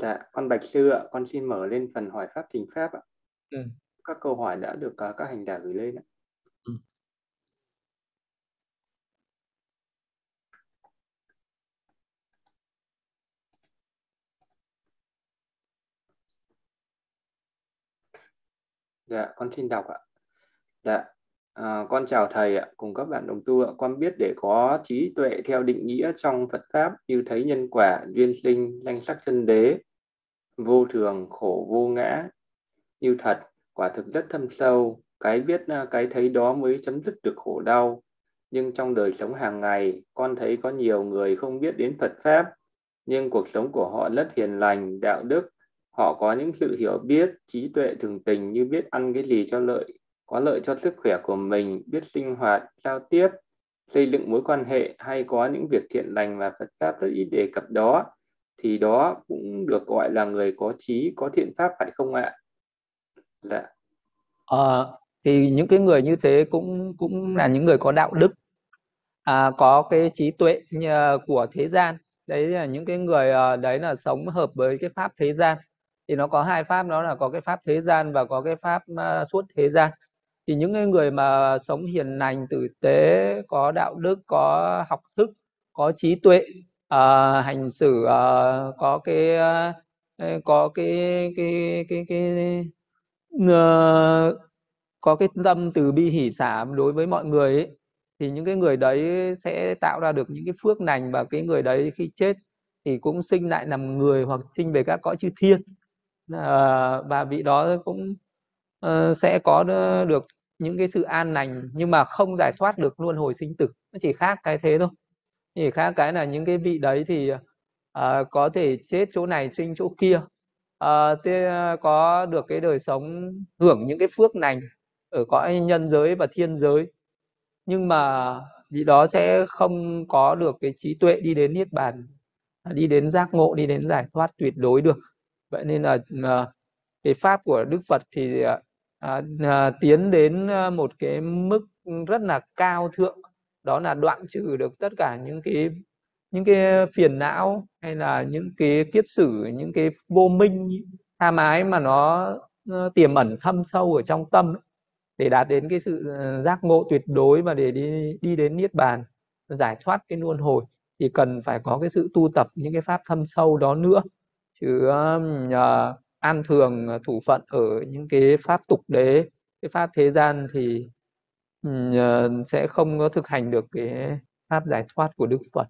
Dạ, con Bạch Sư ạ, con xin mở lên phần hỏi pháp trình pháp ạ. Ừ. Các câu hỏi đã được uh, các hành giả gửi lên ạ. Ừ. Dạ, con xin đọc ạ. Dạ, à, con chào thầy ạ, cùng các bạn đồng tu ạ. Con biết để có trí tuệ theo định nghĩa trong Phật pháp như thấy nhân quả, duyên sinh, danh sắc chân đế, vô thường, khổ, vô ngã như thật, quả thực rất thâm sâu. Cái biết à, cái thấy đó mới chấm dứt được khổ đau. Nhưng trong đời sống hàng ngày, con thấy có nhiều người không biết đến Phật pháp, nhưng cuộc sống của họ rất hiền lành, đạo đức, họ có những sự hiểu biết, trí tuệ thường tình như biết ăn cái gì cho lợi, có lợi cho sức khỏe của mình, biết sinh hoạt, giao tiếp, xây dựng mối quan hệ hay có những việc thiện lành mà Phật pháp rất ít đề cập đó, thì đó cũng được gọi là người có trí, có thiện pháp phải không ạ? Dạ. À, thì những cái người như thế cũng cũng là những người có đạo đức, à, có cái trí tuệ ờ, của thế gian. Đấy là những cái người ờ, đấy là sống hợp với cái pháp thế gian thì nó có hai pháp đó là có cái pháp thế gian và có cái pháp uh, suốt thế gian thì những người mà sống hiền lành tử tế có đạo đức có học thức có trí tuệ uh, hành xử uh, có cái uh, có cái cái cái cái, cái uh, có cái tâm từ bi hỷ xả đối với mọi người ấy, thì những cái người đấy sẽ tạo ra được những cái phước lành và cái người đấy khi chết thì cũng sinh lại làm người hoặc sinh về các cõi chư thiên. À, và vị đó cũng Ờ, sẽ có được những cái sự an lành nhưng mà không giải thoát được luân hồi sinh tử nó chỉ khác cái thế thôi. Chỉ khác cái là những cái vị đấy thì uh, có thể chết chỗ này sinh chỗ kia. Uh, thế, uh, có được cái đời sống hưởng những cái phước lành ở cõi nhân giới và thiên giới. Nhưng mà vị đó sẽ không có được cái trí tuệ đi đến niết bàn à, đi đến giác ngộ đi đến giải thoát tuyệt đối được. Vậy nên là uh, cái pháp của đức phật thì uh, uh, tiến đến à, một cái mức rất là cao thượng. Đó là đoạn trừ được tất cả những cái những cái phiền não hay là những cái kiết sử những cái vô minh tham ái mà nó, nó tiềm ẩn thâm sâu ở trong tâm để đạt đến cái sự ờ, giác ngộ tuyệt đối và để đi đi đến niết bàn giải thoát cái luân hồi. Thì cần phải có cái sự tu tập những cái pháp thâm sâu đó nữa. Chứ uh, an thường ờ, thủ phận ở những cái pháp tục đế cái pháp thế gian thì ờ, sẽ không có thực hành được cái pháp giải thoát của đức phật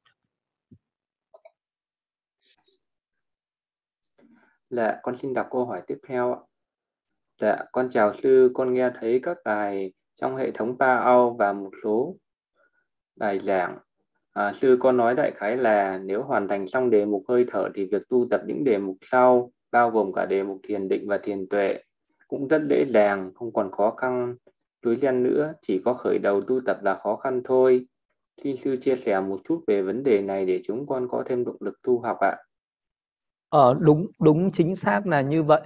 Dạ, con xin đọc câu hỏi tiếp theo ạ. Dạ, con chào sư, con nghe thấy các bài trong hệ thống Pa Ao và một số bài giảng. À, sư con nói đại khái là nếu hoàn thành xong đề mục hơi thở thì việc tu tập những đề mục sau, bao gồm cả đề mục thiền định và thiền tuệ, cũng rất dễ dàng, không còn khó khăn đối liên nữa, chỉ có khởi đầu tu tập là khó khăn thôi. Xin sư chia sẻ một chút về vấn đề này để chúng con có thêm động lực tu học ạ. Ờ, đúng đúng chính xác là như vậy.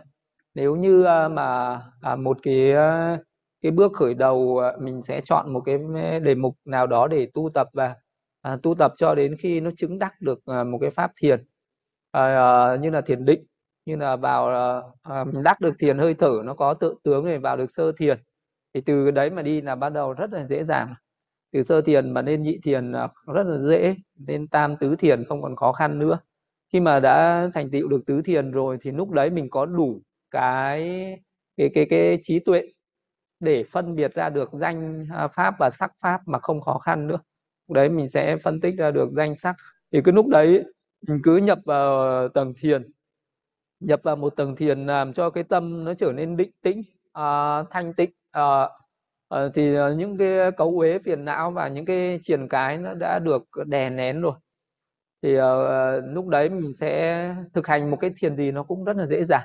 Nếu như à, mà à, một cái à, cái bước khởi đầu à, mình sẽ chọn một cái đề mục nào đó để tu tập và à, tu tập cho đến khi nó chứng đắc được một cái pháp thiền à, như là thiền định như là vào uh, đắc được thiền hơi thở nó có tự tướng này vào được sơ thiền. Thì từ đấy mà đi là bắt đầu rất là dễ dàng. Từ sơ thiền mà lên nhị thiền rất là dễ lên tam tứ thiền không còn khó khăn nữa. Khi mà đã thành tựu được tứ thiền rồi thì lúc đấy mình có đủ cái cái cái cái trí tuệ để phân biệt ra được danh à, pháp và sắc pháp mà không khó khăn nữa. Lúc đấy mình sẽ phân tích ra được danh sắc. Thì cứ lúc đấy mình cứ nhập vào tầng thiền nhập vào một tầng thiền làm cho cái tâm nó trở nên định tĩnh à, thanh tịnh à, à, thì à, những cái cấu uế phiền não và những cái triền cái nó đã được đè nén rồi. Thì à, lúc đấy mình sẽ thực hành một cái thiền gì nó cũng rất là dễ dàng.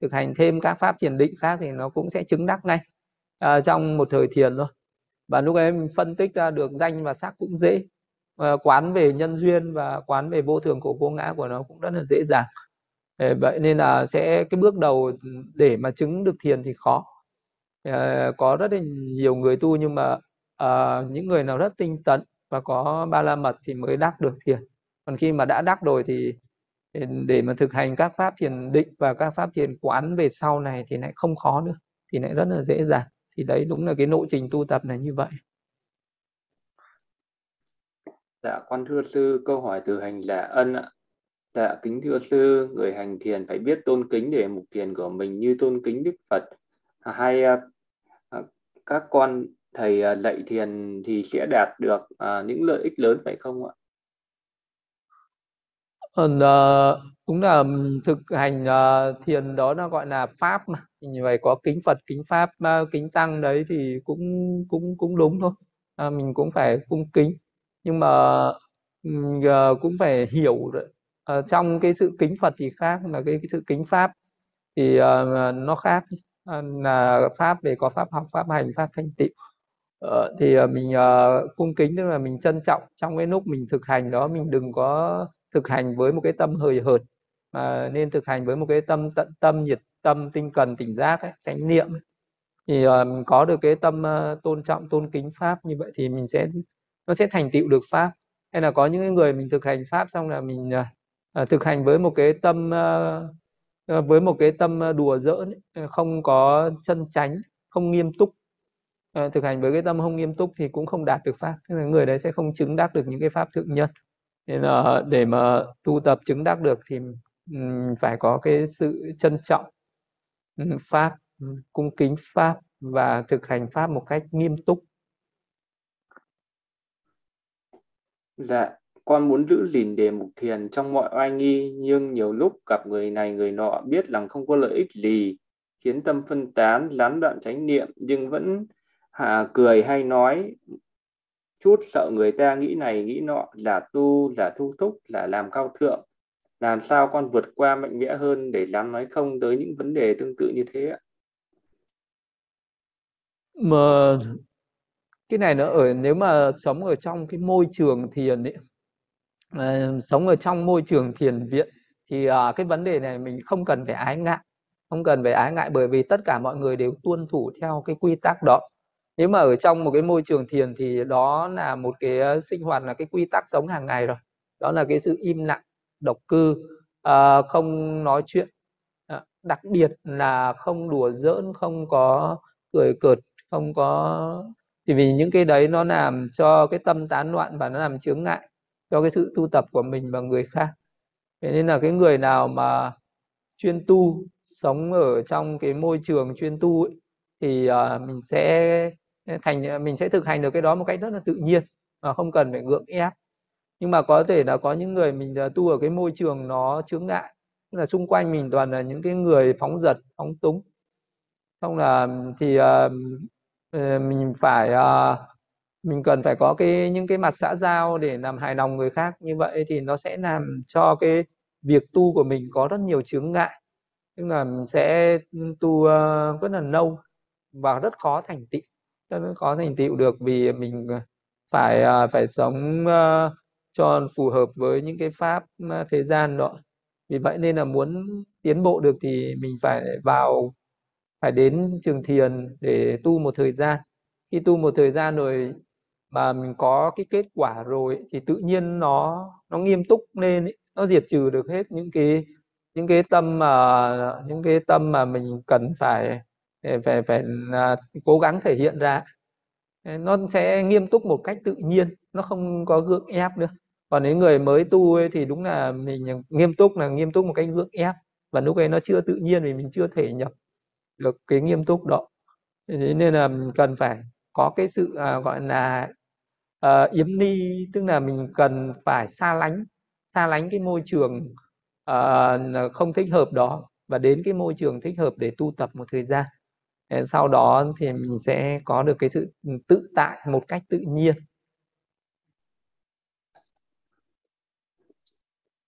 Thực hành thêm các pháp thiền định khác thì nó cũng sẽ chứng đắc ngay à, trong một thời thiền thôi. Và lúc ấy mình phân tích ra được danh và sắc cũng dễ à, quán về nhân duyên và quán về vô thường của vô ngã của nó cũng rất là dễ dàng. Ờ, vậy nên là sẽ cái bước đầu để mà chứng được thiền thì khó. Ờ, có rất là nhiều người tu nhưng mà uh, những người nào rất tinh tấn và có ba la mật thì mới đắc được thiền. Còn khi mà đã đắc rồi thì để, để mà thực hành các pháp thiền định và các pháp thiền quán về sau này thì lại không khó nữa thì lại rất là dễ dàng. Thì đấy đúng là cái lộ trình tu tập này như vậy. Dạ, con thưa sư, câu hỏi từ hành giả ân ạ. Dạ, kính thưa sư, người hành thiền phải biết tôn kính để mục thiền của mình như tôn kính Đức Phật. Hay à, à, các con thầy à, dạy thiền thì sẽ đạt được những lợi ích lớn phải không ạ? Ừ, đúng là thực hành thiền đó nó gọi là pháp mà như vậy có kính Phật kính pháp kính tăng đấy thì cũng cũng cũng đúng thôi à, mình cũng phải cung kính nhưng mà cũng phải hiểu ở trong cái sự kính Phật thì khác là cái, cái sự kính pháp thì uh, nó khác uh, là pháp về có pháp học pháp hành pháp thành tựu uh, thì uh, mình uh, cung kính tức là mình trân trọng trong cái lúc mình thực hành đó mình đừng có thực hành với một cái tâm hời hợt mà nên thực hành với một cái tâm tận tâm nhiệt tâm tinh cần tỉnh giác ấy, chánh niệm ấy. thì uh, mình có được cái tâm uh, tôn trọng tôn kính pháp như vậy thì mình sẽ nó sẽ thành tựu được pháp. Hay là có những người mình thực hành pháp xong là mình uh, Ờ, thực hành với một cái tâm uh, với một cái tâm đùa giỡn ấy, không có chân chánh không nghiêm túc. À, thực hành với cái tâm không nghiêm túc thì cũng không đạt được pháp tức là người đấy sẽ không chứng đắc được những cái pháp thượng nhân. Nên là để mà tu tập chứng đắc được thì phải có cái sự trân trọng pháp cung kính pháp và thực hành pháp một cách nghiêm túc. Dạ, con muốn giữ gìn đề mục thiền trong mọi oai nghi, nhưng nhiều lúc gặp người này người nọ biết rằng không có lợi ích gì, khiến tâm phân tán, gián đoạn chánh niệm, nhưng vẫn hà cười hay nói chút sợ người ta nghĩ này nghĩ nọ là tu, là thu thúc, là làm cao thượng. Làm sao con vượt qua mạnh mẽ hơn để dám nói không tới những vấn đề tương tự như thế ạ? Mà cái này nó ở nếu mà sống ở trong cái môi trường thiền ấy à, sống ở trong môi trường thiền viện thì à, cái vấn đề này mình không cần phải ái ngại không cần phải ái ngại bởi vì tất cả mọi người đều tuân thủ theo cái quy tắc đó. Nếu mà ở trong một cái môi trường thiền thì đó là một cái ờ, sinh hoạt là cái quy tắc sống hàng ngày rồi. Đó là cái sự im lặng độc cư à, không nói chuyện à, đặc biệt là không đùa giỡn không có cười cợt không có thì vì những cái đấy nó làm cho cái tâm tán loạn và nó làm chướng ngại cho cái sự tu tập của mình và người khác. Thế nên là cái người nào mà chuyên tu sống ở trong cái môi trường chuyên tu ấy, thì uh, mình sẽ thành mình sẽ thực hành được cái đó một cách rất là tự nhiên mà không cần phải gượng ép. Nhưng mà có thể là có những người mình à, tu ở cái môi trường nó chướng ngại tức là xung quanh mình toàn là những cái người phóng dật phóng túng. Xong là thì uh, mình phải uh, mình cần phải có cái, những cái mặt xã giao để làm hài lòng người khác. Như vậy thì nó sẽ làm cho cái việc tu của mình có rất nhiều chướng ngại. Tức là mình sẽ tu ờ, rất là lâu và rất khó thành tựu. Rất khó thành tựu được vì mình ờ, phải ờ, phải sống cho phù hợp với những cái pháp thế gian đó. Vì vậy nên là muốn tiến bộ được thì mình phải vào, phải đến trường thiền để tu một thời gian. Khi tu một thời gian rồi mà mình có cái kết quả rồi thì tự nhiên nó nó nghiêm túc lên ấy. nó diệt trừ được hết những cái những cái tâm mà những cái tâm mà mình cần phải phải phải, phải à, cố gắng thể hiện ra. Nó sẽ nghiêm túc một cách tự nhiên nó không có gượng ép nữa. Còn những người mới tu ấy, thì đúng là mình nghiêm túc là nghiêm túc một cách gượng ép. Và lúc ấy nó chưa tự nhiên vì mình chưa thể nhập được cái nghiêm túc đó. Thế nên là mình cần phải có cái sự à, gọi là uh, yếm ni tức là mình cần phải xa lánh xa lánh cái môi trường uh, không thích hợp đó và đến cái môi trường thích hợp để tu tập một thời gian. Ờ, sau đó thì mình sẽ có được cái sự ừ, tự tại một cách tự nhiên.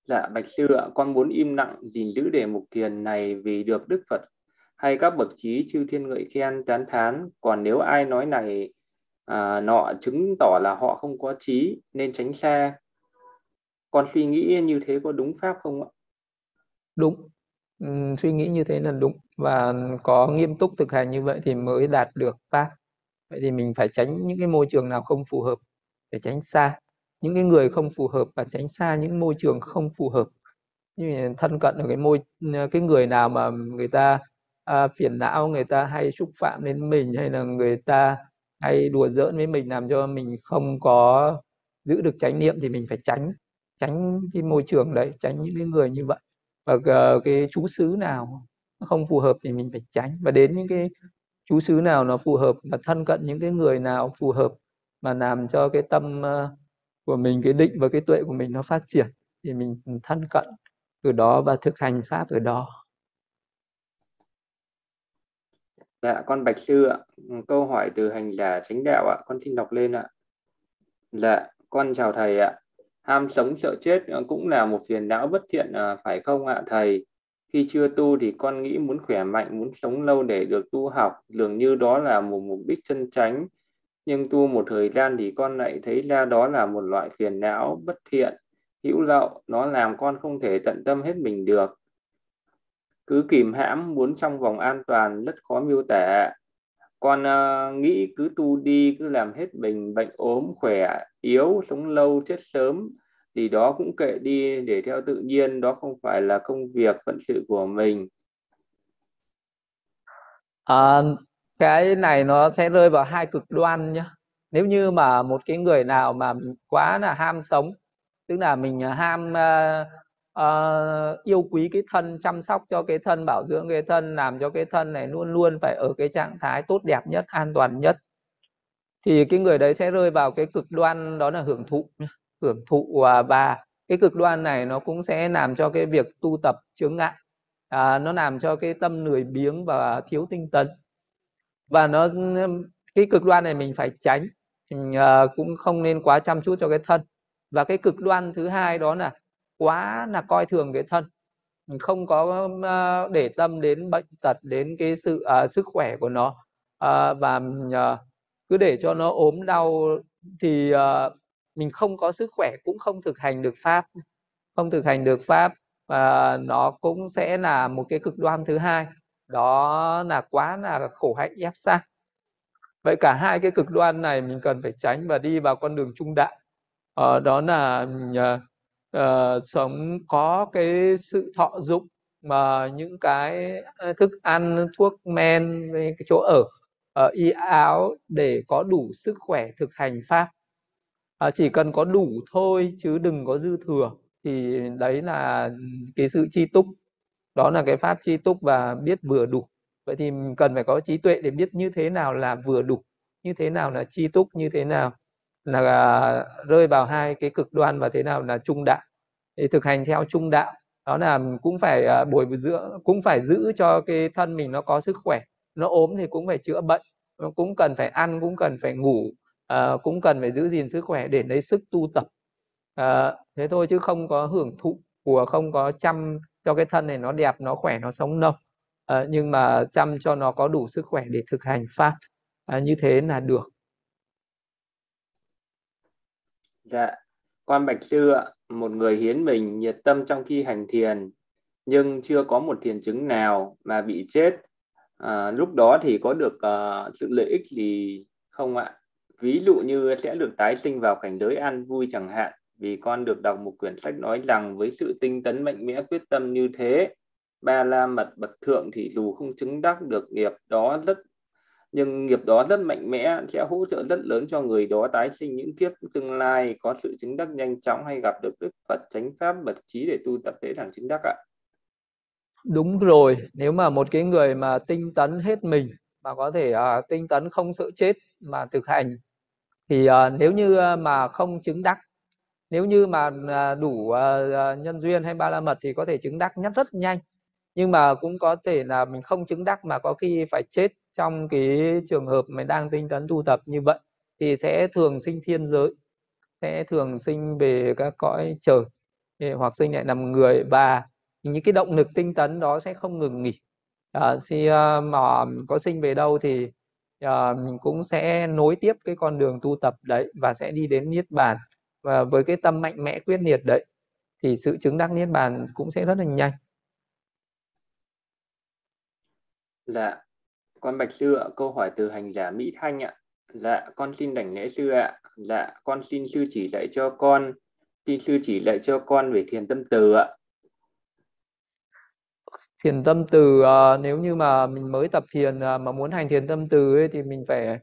Dạ, Bạch Sư ạ, con muốn im lặng gìn giữ đề mục thiền này vì được Đức Phật hay các bậc trí chư thiên ngợi khen tán thán. Còn nếu ai nói này à, nọ chứng tỏ là họ không có trí nên tránh xa. Con suy nghĩ như thế có đúng pháp không ạ? Đúng. Ừ, suy nghĩ như thế là đúng. Và có nghiêm túc thực hành như vậy thì mới đạt được pháp. Vậy thì mình phải tránh những cái môi trường nào không phù hợp để tránh xa. Những cái người không phù hợp và tránh xa những môi trường không phù hợp. Như thân cận ở cái môi ờ, cái người nào mà người ta à, phiền não người ta hay xúc phạm đến mình hay là người ta hay đùa giỡn với mình làm cho mình không có giữ được chánh niệm thì mình phải tránh tránh cái môi trường đấy, tránh những cái người như vậy. Và ờ, cái chú xứ nào không phù hợp thì mình phải tránh. Và đến những cái chú xứ nào nó phù hợp và thân cận những cái người nào phù hợp mà làm cho cái tâm ờ, của mình, cái định và cái tuệ của mình nó phát triển thì mình thân cận từ đó và thực hành pháp ở đó. Dạ, con Bạch Sư ạ. Ừ, câu hỏi từ hành giả chánh đạo ạ. Con xin đọc lên ạ. Dạ, con chào thầy ạ. Ham sống sợ chết ờ, cũng là một phiền não bất thiện ờ, phải không ạ thầy? Khi chưa tu thì con nghĩ muốn khỏe mạnh, muốn sống lâu để được tu học, dường như đó là một mục đích chân chánh. Nhưng tu một thời gian thì con lại thấy ra đó là một loại phiền não bất thiện, hữu lậu, nó làm con không thể tận tâm hết mình được cứ kìm hãm muốn trong vòng an toàn rất khó miêu tả. Con uh, nghĩ cứ tu đi cứ làm hết mình bệnh ốm khỏe yếu sống lâu chết sớm thì đó cũng kệ đi để theo tự nhiên. Đó không phải là công việc phận sự của mình. À, cái này nó sẽ rơi vào hai cực đoan nhá. Nếu như mà một cái người nào mà quá là ham sống tức là mình ham uh, uh, yêu quý cái thân chăm sóc cho cái thân bảo dưỡng cái thân làm cho cái thân này luôn luôn phải ở cái trạng thái tốt đẹp nhất an toàn nhất. Thì cái người đấy sẽ rơi vào cái cực đoan đó là hưởng thụ hưởng thụ à, và cái cực đoan này nó cũng sẽ làm cho cái việc tu tập chướng ngại à, nó làm cho cái tâm lười biếng và thiếu tinh tấn. Và nó cái cực đoan này mình phải tránh mình uh, cũng không nên quá chăm chút cho cái thân. Và cái cực đoan thứ hai đó là quá là coi thường cái thân. Mình không có để tâm đến bệnh tật đến cái sự uh, sức khỏe của nó. Uh, và uh, cứ để cho nó ốm đau thì uh, mình không có sức khỏe cũng không thực hành được pháp. Không thực hành được pháp và nó cũng sẽ là một cái cực đoan thứ hai. Đó là quá là khổ hạnh ép sát vậy cả hai cái cực đoan này mình cần phải tránh và đi vào con đường trung đạo. Uh, đó là uh, uh, sống có cái sự thọ dụng mà những cái ờ, thức ăn thuốc men cái chỗ ở uh, y áo để có đủ sức khỏe thực hành pháp. Uh, chỉ cần có đủ thôi chứ đừng có dư thừa. Thì đấy là cái sự chi túc. Đó là cái pháp chi túc và biết vừa đủ. Vậy thì cần phải có trí tuệ để biết như thế nào là vừa đủ như thế nào là chi túc như thế nào là à, rơi vào hai cái cực đoan và thế nào là trung đạo. Thì thực hành theo trung đạo, đó là cũng phải à, bồi dưỡng, cũng phải giữ cho cái thân mình nó có sức khỏe. Nó ốm thì cũng phải chữa bệnh cũng cần phải ăn, cũng cần phải ngủ à, cũng cần phải giữ gìn sức khỏe để lấy sức tu tập. Thế thôi chứ không có hưởng thụ của, không có chăm cho cái thân này nó đẹp, nó khỏe, nó sống lâu nhưng mà chăm cho nó có đủ sức khỏe để thực hành pháp. Như thế là được. Dạ con bạch sư ạ một người hiến mình nhiệt tâm trong khi hành thiền nhưng chưa có một thiền chứng nào mà bị chết. À, lúc đó thì có được uh, sự lợi ích gì không ạ? Ví dụ như sẽ được tái sinh vào cảnh giới an vui chẳng hạn vì con được đọc một quyển sách nói rằng với sự tinh tấn mạnh mẽ quyết tâm như thế ba la mật bậc thượng thì dù không chứng đắc được nghiệp đó rất nhưng nghiệp đó rất mạnh mẽ sẽ hỗ trợ rất lớn cho người đó tái sinh những kiếp tương lai có sự chứng đắc nhanh chóng hay gặp được đức Phật chánh pháp bật trí để tu tập thế thẳng chứng đắc ạ. Đúng rồi, nếu mà một cái người mà tinh tấn hết mình mà có thể uh, tinh tấn không sợ chết mà thực hành thì uh, nếu như uh, mà không chứng đắc nếu như mà uh, đủ uh, nhân duyên hay ba la mật thì có thể chứng đắc nhất rất nhanh nhưng mà cũng có thể là mình không chứng đắc mà có khi phải chết trong cái trường hợp mà đang tinh tấn tu tập như vậy thì sẽ thường sinh thiên giới sẽ thường sinh về các cõi trời hoặc sinh lại làm người. Và những cái động lực tinh tấn đó sẽ không ngừng nghỉ. À, khi à, mà có sinh về đâu thì à, mình cũng sẽ nối tiếp cái con đường tu tập đấy và sẽ đi đến niết bàn. Và với cái tâm mạnh mẽ quyết liệt đấy thì sự chứng đắc niết bàn cũng sẽ rất là nhanh. Dạ, con Bạch Sư ạ, câu hỏi từ hành giả Mỹ Thanh ạ. Dạ, con xin đảnh lễ sư ạ. Dạ, con xin sư chỉ dạy cho con, xin sư chỉ dạy cho con về thiền tâm từ ạ. thiền tâm từ à, nếu như mà mình mới tập thiền à, mà muốn hành thiền tâm từ ấy, thì mình phải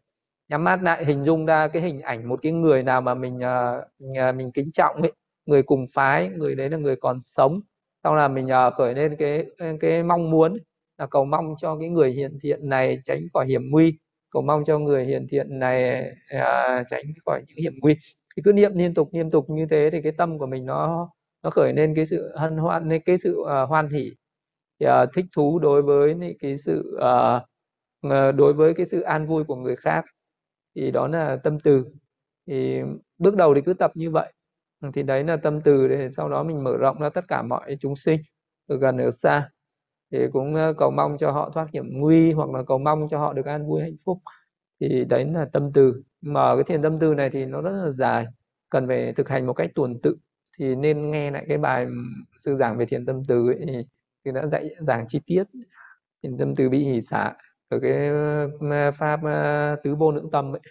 nhắm mắt lại hình dung ra cái hình ảnh một cái người nào mà mình uh, mình kính trọng ấy người cùng phái người đấy là người còn sống xong là mình uh, khởi lên cái cái mong muốn là cầu mong cho cái người hiện thiện này tránh khỏi hiểm nguy. Cầu mong cho người hiện thiện này à, tránh khỏi những hiểm nguy. Thì cứ niệm liên tục liên tục như thế thì cái tâm của mình nó nó khởi lên cái sự hân hoan lên cái sự uh, hoan hỷ uh, à, thích thú đối với cái sự uh, đối với cái sự an vui của người khác thì đó là tâm từ. Thì bước đầu thì cứ tập như vậy. Thì đấy là tâm từ để sau đó mình mở rộng ra tất cả mọi chúng sinh ở gần ở xa thì cũng ờ, cầu mong cho họ thoát hiểm nguy hoặc là cầu mong cho họ được an vui hạnh phúc thì đấy là tâm từ mà cái thiền tâm từ này thì nó rất là dài cần phải thực hành một cách tuần tự thì nên nghe lại cái bài sư giảng về thiền tâm từ ấy, thì, thì đã dạy giảng chi tiết thiền tâm từ bị hỉ xả ở cái ờ, pháp ờ, tứ vô lượng tâm ấy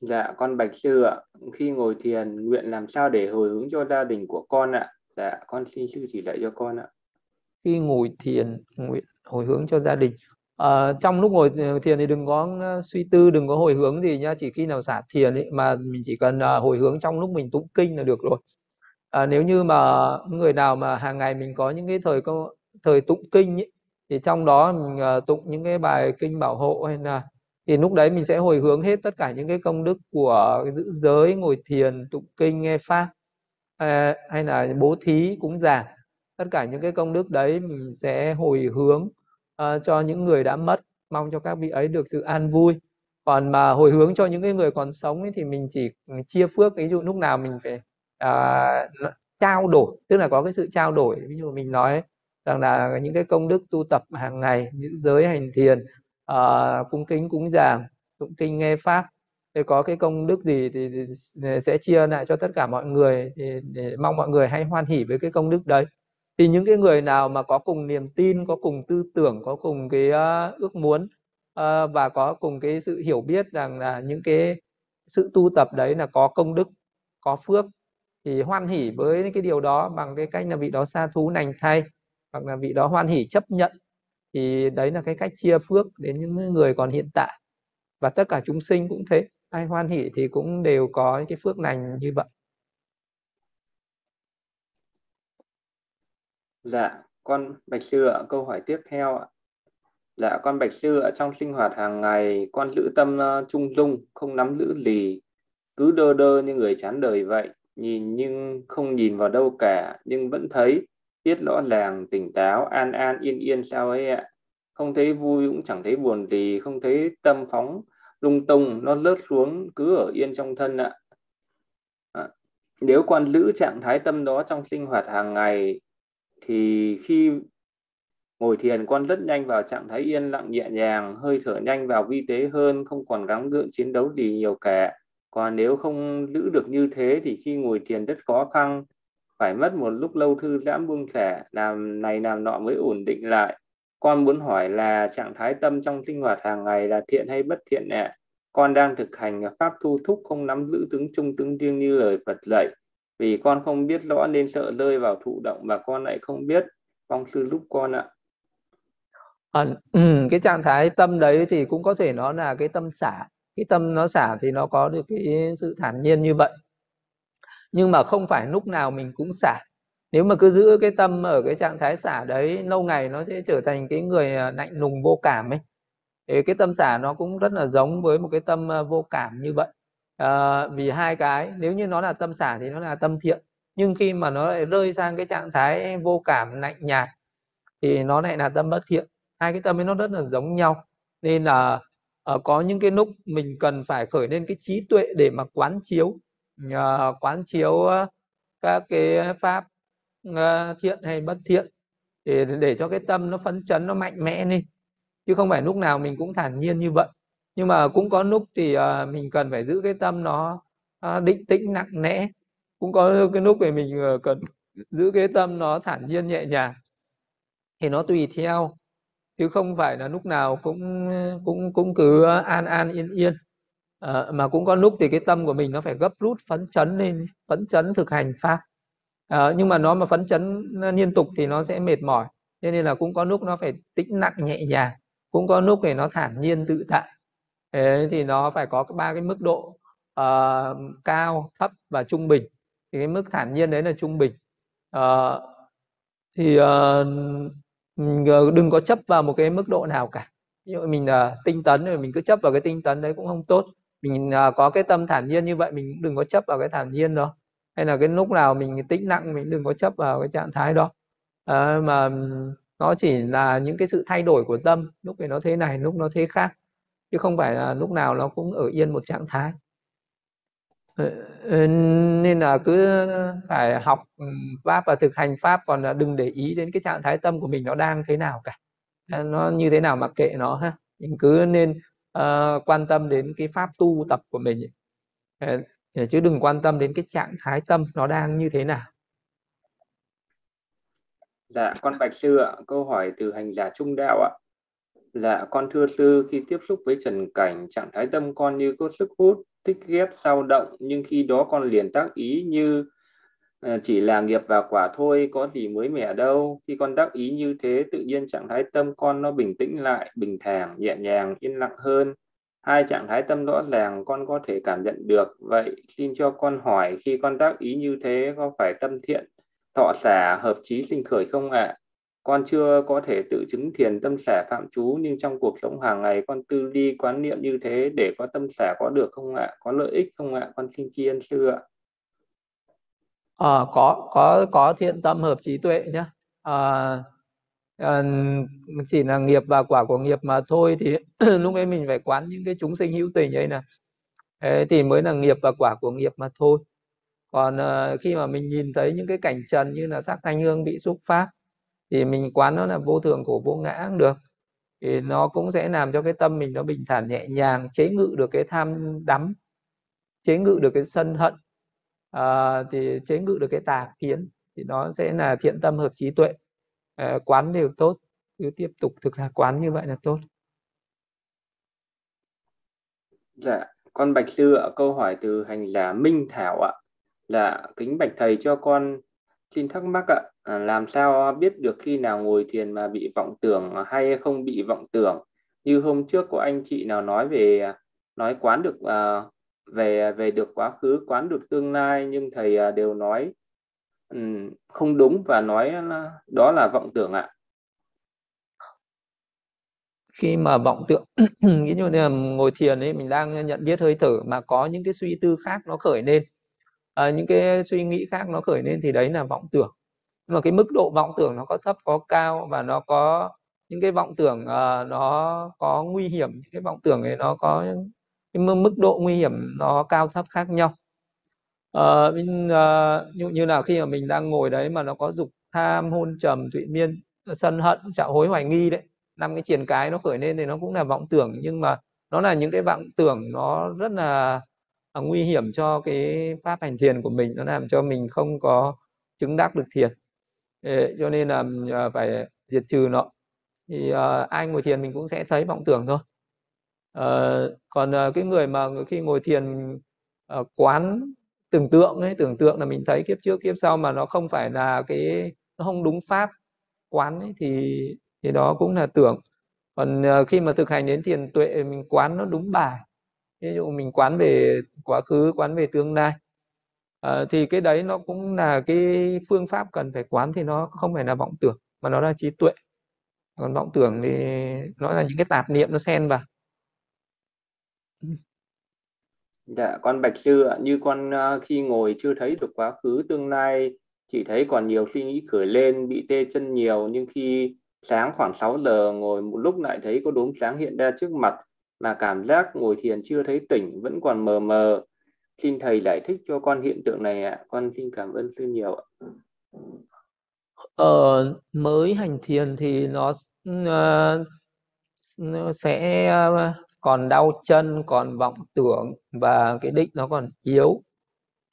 Dạ, con Bạch Sư ạ. Khi ngồi thiền, nguyện làm sao để hồi hướng cho gia đình của con ạ? Dạ, con xin sư chỉ dạy cho con ạ. Khi ngồi thiền, nguyện hồi hướng cho gia đình. À, trong lúc ngồi ờ, thiền thì đừng có ờ, suy tư, đừng có hồi hướng gì nhá. Chỉ khi nào xả thiền ấy, mà mình chỉ cần uh, hồi hướng trong lúc mình tụng kinh là được rồi. À, nếu như mà người nào mà hàng ngày mình có những cái thời thời tụng kinh ấy, thì trong đó mình uh, tụng những cái bài kinh bảo hộ hay là thì lúc đấy mình sẽ hồi hướng hết tất cả những cái công đức của giữ giới ngồi thiền tụng kinh nghe pháp à, hay là bố thí cúng giảng tất cả những cái công đức đấy mình sẽ hồi hướng uh, cho những người đã mất. Mong cho các vị ấy được sự an vui. Còn mà hồi hướng cho những cái người còn sống ấy, thì mình chỉ chia phước. Ví dụ lúc nào mình phải uh, trao đổi tức là có cái sự trao đổi. Ví dụ mình nói rằng là những cái công đức tu tập hàng ngày những giới hành thiền uh, cung kính cúng dường tụng kinh nghe pháp. Thì có cái công đức gì thì, thì sẽ chia lại cho tất cả mọi người. Thì để mong mọi người hãy hoan hỷ với cái công đức đấy thì những cái người nào mà có cùng niềm tin có cùng tư tưởng có cùng cái uh, ước muốn uh, và có cùng cái sự hiểu biết rằng là những cái sự tu tập đấy là có công đức có phước thì hoan hỷ với cái điều đó bằng cái cách là vị đó xa thú nành thay hoặc là vị đó hoan hỷ chấp nhận thì đấy là cái cách chia phước đến những người còn hiện tại. Và tất cả chúng sinh cũng thế ai hoan hỷ thì cũng đều có cái phước lành như vậy. Dạ con bạch sư ạ câu hỏi tiếp theo ạ. Dạ con bạch sư ạ trong sinh hoạt hàng ngày con giữ tâm uh, trung dung không nắm giữ lì cứ đơ đơ như người chán đời vậy nhìn nhưng không nhìn vào đâu cả nhưng vẫn thấy biết rõ ràng tỉnh táo an an yên yên sao ấy ạ. Không thấy vui cũng chẳng thấy buồn gì không thấy tâm phóng lung tung nó lướt xuống cứ ở yên trong thân ạ. À, nếu con giữ trạng thái tâm đó trong sinh hoạt hàng ngày thì khi ngồi thiền, con rất nhanh vào trạng thái yên lặng, nhẹ nhàng, hơi thở nhanh vào vi tế hơn, không còn gắng gượng chiến đấu gì nhiều cả. Còn nếu không giữ được như thế thì khi ngồi thiền rất khó khăn, phải mất một lúc lâu thư giãn buông thả, làm này làm nọ mới ổn định lại. Con muốn hỏi là trạng thái tâm trong sinh hoạt hàng ngày là thiện hay bất thiện ạ con đang thực hành pháp thu thúc không nắm giữ tướng chung, tướng riêng như lời Phật dạy vì con không biết rõ nên sợ rơi vào thụ động và con lại không biết. Mong sư giúp con ạ. À, ừ, cái trạng thái tâm đấy thì cũng có thể nó là cái tâm xả. Cái tâm nó xả thì nó có được cái sự thản nhiên như vậy. Nhưng mà không phải lúc nào mình cũng xả. Nếu mà cứ giữ cái tâm ở cái trạng thái xả đấy lâu ngày nó sẽ trở thành cái người à, lạnh lùng vô cảm ấy. Thì cái tâm xả nó cũng rất là giống với một cái tâm à, vô cảm như vậy à, vì hai cái nếu như nó là tâm xả thì nó là tâm thiện nhưng khi mà nó lại rơi sang cái trạng thái vô cảm lạnh nhạt thì nó lại là tâm bất thiện. Hai cái tâm ấy nó rất là giống nhau. Nên là uh, có những cái lúc mình cần phải khởi lên cái trí tuệ để mà quán chiếu uh, quán chiếu uh, các cái pháp uh, thiện hay bất thiện để để cho cái tâm nó phấn chấn nó mạnh mẽ lên chứ không phải lúc nào mình cũng thản nhiên như vậy nhưng mà cũng có lúc thì à, mình cần phải giữ cái tâm nó à, định tĩnh nặng nẽ. Cũng có cái lúc thì mình ờ, cần giữ cái tâm nó thản nhiên nhẹ nhàng. Thì nó tùy theo chứ không phải là lúc nào cũng cũng cũng cứ an an yên yên. À, mà cũng có lúc thì cái tâm của mình nó phải gấp rút phấn chấn lên phấn chấn thực hành pháp. À, nhưng mà nó mà phấn chấn liên tục thì nó sẽ mệt mỏi. Cho nên là cũng có lúc nó phải tĩnh nặng nhẹ nhàng. Cũng có lúc thì nó thản nhiên tự tại thế thì nó phải có ba cái mức độ uh, cao thấp và trung bình. Thì cái mức thản nhiên đấy là trung bình. Uh, thì uh, đừng có chấp vào một cái mức độ nào cả. Ví dụ mình uh, tinh tấn rồi mình cứ chấp vào cái tinh tấn đấy cũng không tốt. Mình uh, có cái tâm thản nhiên như vậy mình đừng có chấp vào cái thản nhiên đó. Hay là cái lúc nào mình tĩnh nặng mình đừng có chấp vào cái trạng thái đó. Uh, mà nó chỉ là những cái sự thay đổi của tâm. Lúc thì nó thế này lúc nó thế khác chứ không phải là lúc nào nó cũng ở yên một trạng thái. Ờ, ờ, nên là cứ phải học ừ, pháp và thực hành pháp còn là đừng để ý đến cái trạng thái tâm của mình nó đang thế nào cả. Ờ, nó như thế nào mặc kệ nó ha. Mình cứ nên uh, quan tâm đến cái pháp tu tập của mình chứ đừng quan tâm đến cái trạng thái tâm nó đang như thế nào. Dạ, con Bạch Sư ạ, câu hỏi từ hành giả Trung Đạo ạ. Dạ, con thưa sư, khi tiếp xúc với trần cảnh, trạng thái tâm con như có sức hút, thích ghét, dao động, nhưng khi đó con liền tác ý như ờ, chỉ là nghiệp và quả thôi, có gì mới mẻ đâu. Khi con tác ý như thế, tự nhiên trạng thái tâm con nó bình tĩnh lại, bình thản, nhẹ nhàng, yên lặng hơn. Hai trạng thái tâm rõ ràng con có thể cảm nhận được. Vậy xin cho con hỏi khi con tác ý như thế có phải tâm thiện thọ xả hợp trí sinh khởi không ạ? À? Con chưa có thể tự chứng thiền tâm xả phạm chú nhưng trong cuộc sống hàng ngày con tư đi quán niệm như thế để có tâm xả có được không ạ? Có lợi ích không ạ? Con xin tri ân sư ạ. À, có có có thiện tâm hợp trí tuệ nhé. À, ờ, à, ờ, chỉ là nghiệp và quả của nghiệp mà thôi thì lúc ấy mình phải quán những cái chúng sinh hữu tình ấy nè. Thế thì mới là nghiệp và quả của nghiệp mà thôi còn à, khi mà mình nhìn thấy những cái cảnh trần như là sắc thanh hương bị xúc pháp thì mình quán nó là vô thường của vô ngã cũng được. Thì nó cũng sẽ làm cho cái tâm mình nó bình thản nhẹ nhàng chế ngự được cái tham đắm chế ngự được cái sân hận uh, thì chế ngự được cái tà kiến thì nó sẽ là thiện tâm hợp trí tuệ. Uh, quán đều tốt cứ tiếp tục thực hành quán như vậy là tốt. Dạ con bạch sư ạ câu hỏi từ hành giả minh thảo ạ. Dạ, kính bạch thầy cho con xin thắc mắc ạ, à, làm sao biết được khi nào ngồi thiền mà bị vọng tưởng hay không bị vọng tưởng? Như hôm trước có anh chị nào nói về à, nói quán được à, về à, về được quá khứ, quán được tương lai nhưng thầy à, đều nói um, không đúng và nói đó là vọng tưởng ạ. Khi mà vọng tưởng, ví dụ như là ngồi thiền ấy mình đang nhận biết hơi thở mà có những cái suy tư khác nó khởi lên à, những cái suy nghĩ khác nó khởi lên thì đấy là vọng tưởng. Nhưng mà cái mức độ vọng tưởng nó có thấp có cao và nó có những cái vọng tưởng uh, nó có nguy hiểm những cái vọng tưởng ấy nó có cái mức độ nguy hiểm nó cao thấp khác nhau. Uh, mình, uh, như, như là khi mà mình đang ngồi đấy mà nó có dục tham hôn trầm thụy miên sân hận trạo hối hoài nghi đấy năm cái triển cái nó khởi lên thì nó cũng là vọng tưởng. Nhưng mà nó là những cái vọng tưởng nó rất là Ờ, nguy hiểm cho cái pháp hành thiền của mình nó làm cho mình không có chứng đắc được thiền. Ê, cho nên là ờ, phải diệt trừ nó. Thì ờ, ai ngồi thiền mình cũng sẽ thấy vọng tưởng thôi. Còn cái người mà khi ngồi thiền quán tưởng tượng ấy tưởng tượng là mình thấy kiếp trước kiếp sau mà nó không phải là cái nó không đúng pháp quán ấy, thì thì đó cũng là tưởng. Còn uh, khi mà thực hành đến thiền tuệ mình quán nó đúng bài ví dụ mình quán về quá khứ quán về tương lai. À, thì cái đấy nó cũng là cái phương pháp cần phải quán thì nó không phải là vọng tưởng mà nó là trí tuệ. Còn vọng tưởng thì nó là những cái tạp niệm nó xen vào. Dạ, con Bạch Sư ạ, như con uh, khi ngồi chưa thấy được quá khứ tương lai, chỉ thấy còn nhiều suy nghĩ khởi lên, bị tê chân nhiều, nhưng khi sáng khoảng 6 giờ ngồi một lúc lại thấy có đốm sáng hiện ra trước mặt, mà cảm giác ngồi thiền chưa thấy tỉnh vẫn còn mờ mờ. Xin thầy giải thích cho con hiện tượng này ạ. Con xin cảm ơn sư nhiều ạ. Ờ, mới hành thiền thì nó uh, nó sẽ uh, còn đau chân còn vọng tưởng và cái định nó còn yếu.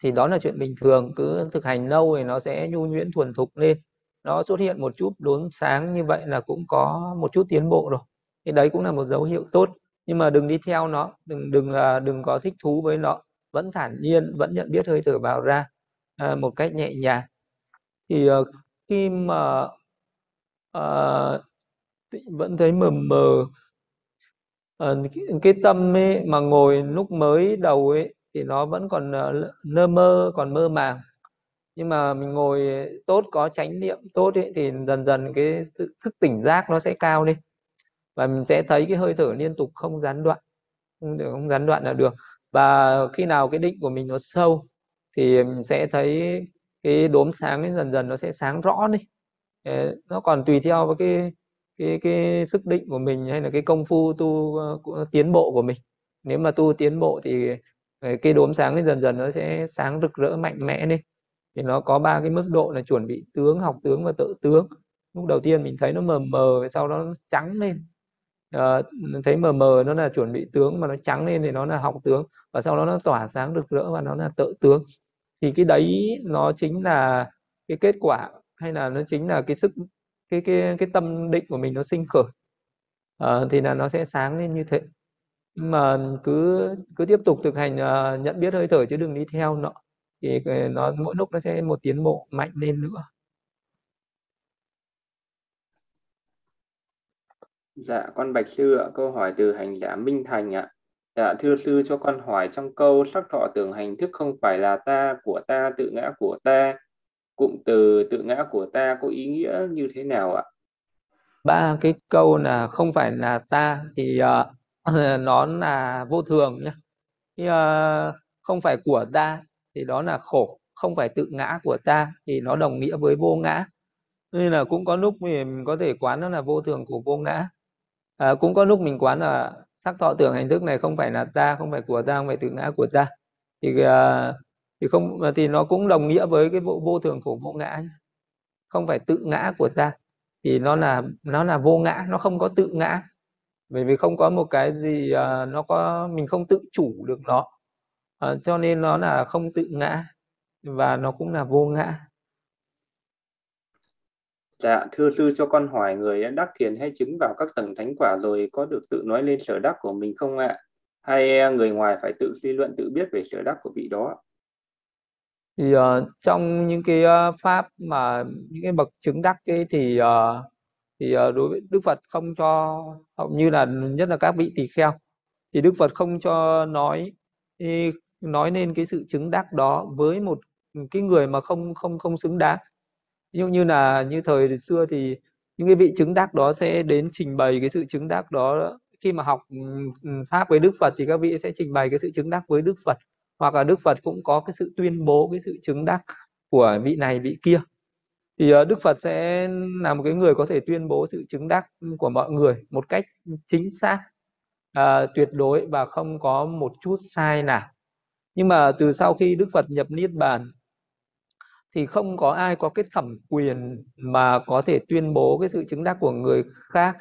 Thì đó là chuyện bình thường cứ thực hành lâu thì nó sẽ nhu nhuyễn thuần thục lên. Nó xuất hiện một chút đốm sáng như vậy là cũng có một chút tiến bộ rồi. Thì đấy cũng là một dấu hiệu tốt nhưng mà đừng đi theo nó đừng đừng là đừng có thích thú với nó. Vẫn thản nhiên vẫn nhận biết hơi thở vào ra à, một cách nhẹ nhàng. Thì uh, khi mà uh, vẫn thấy mờ mờ uh, cái, cái tâm ấy mà ngồi lúc mới đầu ấy thì nó vẫn còn uh, nơ mơ còn mơ màng. Nhưng mà mình ngồi tốt có chánh niệm tốt ấy, thì dần dần cái thức tỉnh giác nó sẽ cao lên và mình sẽ thấy cái hơi thở liên tục không gián đoạn không được không gián đoạn là được. Và khi nào cái định của mình nó sâu thì mình sẽ thấy cái đốm sáng ấy dần dần nó sẽ sáng rõ đi. Ờ, nó còn tùy theo với cái cái cái sức định của mình hay là cái công phu tu uh, tiến bộ của mình. Nếu mà tu tiến bộ thì ờ, cái đốm sáng ấy dần dần nó sẽ sáng rực rỡ mạnh mẽ lên thì nó có ba cái mức độ là chuẩn bị tướng học tướng và tự tướng. Lúc đầu tiên mình thấy nó mờ mờ sau đó nó trắng lên à, thấy mờ mờ nó là chuẩn bị tướng mà nó trắng lên thì nó là học tướng và sau đó nó tỏa sáng rực rỡ và nó là tự tướng. Thì cái đấy nó chính là cái kết quả hay là nó chính là cái sức cái cái cái tâm định của mình nó sinh khởi. À, thì là nó sẽ sáng lên như thế. Mà cứ cứ tiếp tục thực hành uh, nhận biết hơi thở chứ đừng đi theo nó. Thì nó mỗi lúc nó sẽ một tiến bộ mạnh lên nữa. Dạ, con Bạch Sư ạ, câu hỏi từ hành giả Minh Thành ạ. Dạ, thưa sư cho con hỏi trong câu sắc thọ tưởng hành thức không phải là ta, của ta, tự ngã của ta. Cụm từ tự ngã của ta có ý nghĩa như thế nào ạ? Ba cái câu là không phải là ta thì uh, nó là vô thường nhé. Uh, ờ, không phải của ta thì đó là khổ không phải tự ngã của ta thì nó đồng nghĩa với vô ngã nên là cũng có lúc mình có thể quán nó là vô thường của vô ngã à, cũng có lúc mình quán là sắc thọ tưởng hành thức này không phải là ta không phải của ta không phải tự ngã của ta. Thì à, thì không thì nó cũng đồng nghĩa với cái vô, vô thường của vô ngã không phải tự ngã của ta thì nó là nó là vô ngã nó không có tự ngã. Bởi vì không có một cái gì à, nó có mình không tự chủ được nó. À, cho nên nó là không tự ngã và nó cũng là vô ngã. Dạ, thưa sư cho con hỏi người đã đắc thiền hay chứng vào các tầng thánh quả rồi có được tự nói lên sở đắc của mình không ạ? Hay à, người ngoài phải tự suy luận tự biết về sở đắc của vị đó? Thì uh, trong những cái uh, pháp mà những cái bậc chứng đắc ấy thì uh, thì uh, đối với Đức Phật không cho hầu như là nhất là các vị tỳ kheo thì Đức Phật không cho nói nói nên cái sự chứng đắc đó với một cái người mà không không không xứng đáng ví dụ như là như thời xưa thì những cái vị chứng đắc đó sẽ đến trình bày cái sự chứng đắc đó khi mà học ừ, ừ, pháp với Đức Phật thì các vị sẽ trình bày cái sự chứng đắc với Đức Phật. Hoặc là Đức Phật cũng có cái sự tuyên bố cái sự chứng đắc của vị này vị kia. Thì ờ, Đức Phật sẽ là một cái người có thể tuyên bố sự chứng đắc của mọi người một cách chính xác uh, tuyệt đối và không có một chút sai nào. Nhưng mà từ sau khi Đức Phật nhập niết bàn thì không có ai có cái thẩm quyền mà có thể tuyên bố cái sự chứng đắc của người khác.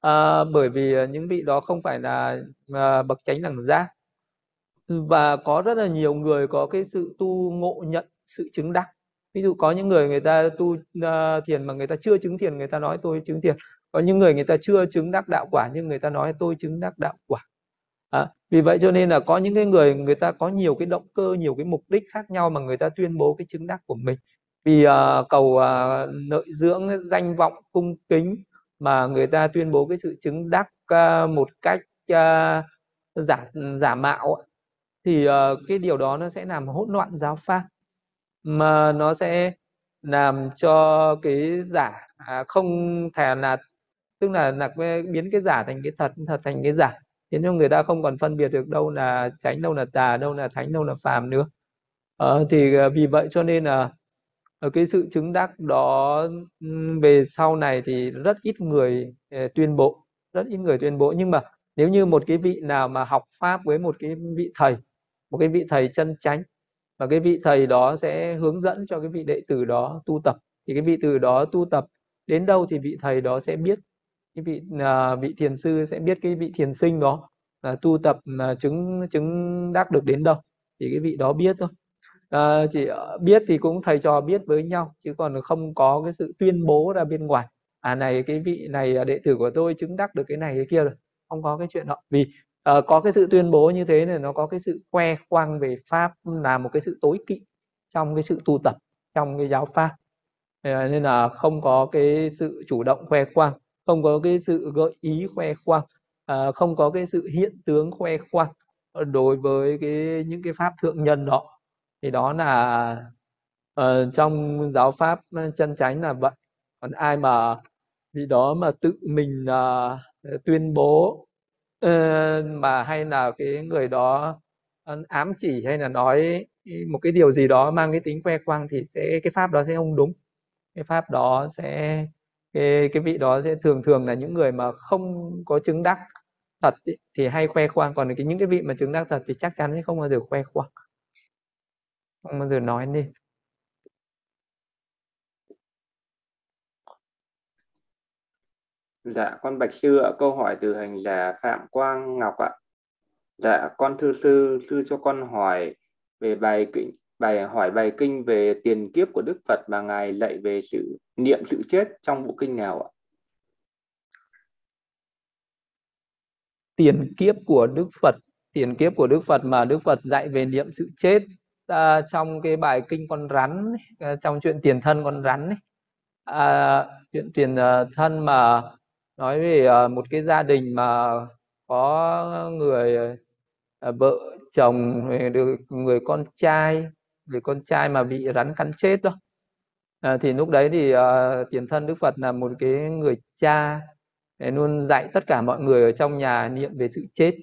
À, bởi vì ờ, những vị đó không phải là à, bậc chánh đẳng giác. Và có rất là nhiều người có cái sự tu ngộ nhận sự chứng đắc. Ví dụ có những người người ta tu uh, thiền mà người ta chưa chứng thiền người ta nói tôi chứng thiền. Có những người người ta chưa chứng đắc đạo quả nhưng người ta nói tôi chứng đắc đạo quả vì vậy cho nên là có những cái người người ta có nhiều cái động cơ nhiều cái mục đích khác nhau mà người ta tuyên bố cái chứng đắc của mình. Vì uh, cầu uh, lợi dưỡng danh vọng cung kính mà người ta tuyên bố cái sự chứng đắc uh, một cách uh, giả giả mạo thì uh, cái điều đó nó sẽ làm hỗn loạn giáo pháp mà nó sẽ làm cho cái giả à, không thể là tức là là biến cái giả thành cái thật thật thành cái giả khiến cho người ta không còn phân biệt được đâu là tránh đâu là tà đâu là thánh đâu là phàm nữa. À, thì ờ, vì vậy cho nên là ở cái sự chứng đắc đó về sau này thì rất ít người tuyên bố rất ít người tuyên bố. Nhưng mà nếu như một cái vị nào mà học pháp với một cái vị thầy một cái vị thầy chân chánh và cái vị thầy đó sẽ hướng dẫn cho cái vị đệ tử đó tu tập thì cái vị tử đó tu tập đến đâu thì vị thầy đó sẽ biết cái vị à, vị thiền sư sẽ biết cái vị thiền sinh đó là tu tập là chứng chứng đắc được đến đâu thì cái vị đó biết thôi. À, chỉ à, biết thì cũng thầy trò biết với nhau chứ còn không có cái sự tuyên bố ra bên ngoài. À này cái vị này đệ tử của tôi chứng đắc được cái này cái kia rồi không có cái chuyện đó. Vì à, có cái sự tuyên bố như thế này nó có cái sự khoe khoang về pháp là một cái sự tối kỵ trong cái sự tu tập trong cái giáo pháp. Nên là không có cái sự chủ động khoe khoang không có cái sự gợi ý khoe khoang à, không có cái sự hiện tướng khoe khoang đối với cái những cái pháp thượng nhân đó. Thì đó là uh, trong giáo pháp ờ, chân chánh là vậy. Còn ai mà vì đó mà tự mình uh, tuyên bố uh, mà hay là cái người đó ám chỉ hay là nói một cái điều gì đó mang cái tính khoe khoang thì sẽ cái pháp đó sẽ không đúng. Cái pháp đó sẽ cái cái vị đó sẽ thường thường là những người mà không có chứng đắc thật ý, thì hay khoe khoang. Còn cái những cái vị mà chứng đắc thật thì chắc chắn sẽ không bao giờ khoe khoang. Không bao giờ nói đi Dạ, con Bạch Sư ạ, câu hỏi từ hành giả Phạm Quang Ngọc ạ. Dạ, con thưa sư, sư cho con hỏi về bài kinh bài hỏi bài kinh về tiền kiếp của Đức Phật mà ngài dạy về sự niệm sự chết trong bộ kinh nào ạ? Tiền kiếp của Đức Phật, tiền kiếp của Đức Phật mà Đức Phật dạy về niệm sự chết à, trong cái bài kinh con rắn à, trong chuyện tiền thân con rắn à, chuyện tiền à, thân mà nói về à, một cái gia đình mà có người à, vợ chồng được người con trai người con trai mà bị rắn cắn chết đó. À, thì lúc đấy thì uh, tiền thân Đức Phật là một cái người cha để luôn dạy tất cả mọi người ở trong nhà niệm về sự chết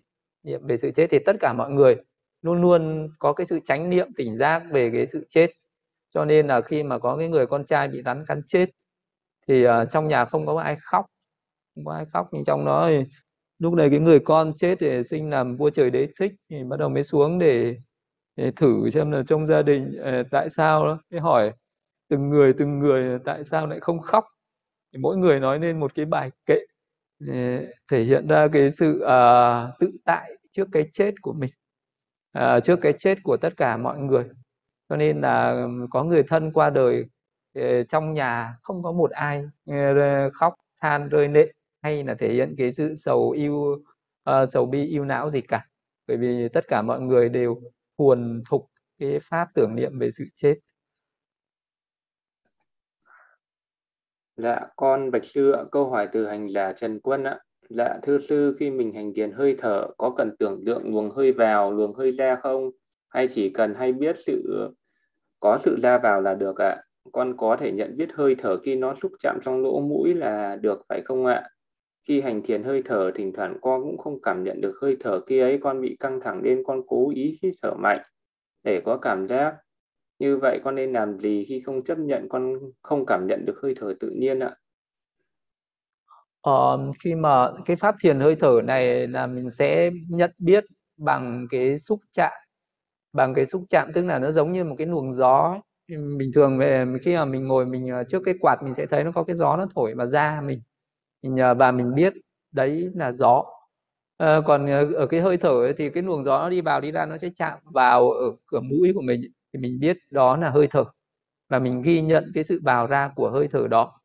niệm về sự chết thì tất cả mọi người luôn luôn có cái sự chánh niệm tỉnh giác về cái sự chết. Cho nên là khi mà có cái người con trai bị rắn cắn chết thì uh, trong nhà không có ai khóc không có ai khóc. Nhưng trong đó thì lúc này cái người con chết thì sinh làm vua trời đế thích thì bắt đầu mới xuống để thử xem là trong gia đình ờ, tại sao đó cái hỏi từng người từng người tại sao lại không khóc? Thì mỗi người nói lên một cái bài kệ thể hiện ra cái sự à, tự tại trước cái chết của mình à, trước cái chết của tất cả mọi người. Cho nên là có người thân qua đời ờ, trong nhà không có một ai ờ, khóc than rơi lệ hay là thể hiện cái sự sầu yêu uh, sầu bi yêu não gì cả. Bởi vì tất cả mọi người đều huồn thục cái pháp tưởng niệm về sự chết Dạ, con Bạch Sư ạ, câu hỏi từ hành giả Trần Quân ạ. Dạ, thưa sư, khi mình hành thiền hơi thở, có cần tưởng tượng luồng hơi vào, luồng hơi ra không? Hay chỉ cần hay biết sự có sự ra vào là được ạ? Con có thể nhận biết hơi thở khi nó xúc chạm trong lỗ mũi là được phải không ạ? Khi hành thiền hơi thở, thỉnh thoảng con cũng không cảm nhận được hơi thở. Khi ấy con bị căng thẳng nên con cố ý hít thở mạnh để có cảm giác. Như vậy con nên làm gì khi không chấp nhận con không cảm nhận được hơi thở tự nhiên ạ? Ờ, khi mà cái pháp thiền hơi thở này là mình sẽ nhận biết bằng cái xúc chạm bằng cái xúc chạm tức là nó giống như một cái luồng gió. Bình thường về khi mà mình ngồi mình ờ, trước cái quạt mình sẽ thấy nó có cái gió nó thổi vào da mình nhờ và mình biết đấy là gió. À, còn ờ, ở cái hơi thở ấy, thì cái luồng gió nó đi vào đi ra nó sẽ chạm vào ở cửa mũi của mình. Thì mình biết đó là hơi thở. Và mình ghi nhận cái sự vào ra của hơi thở đó.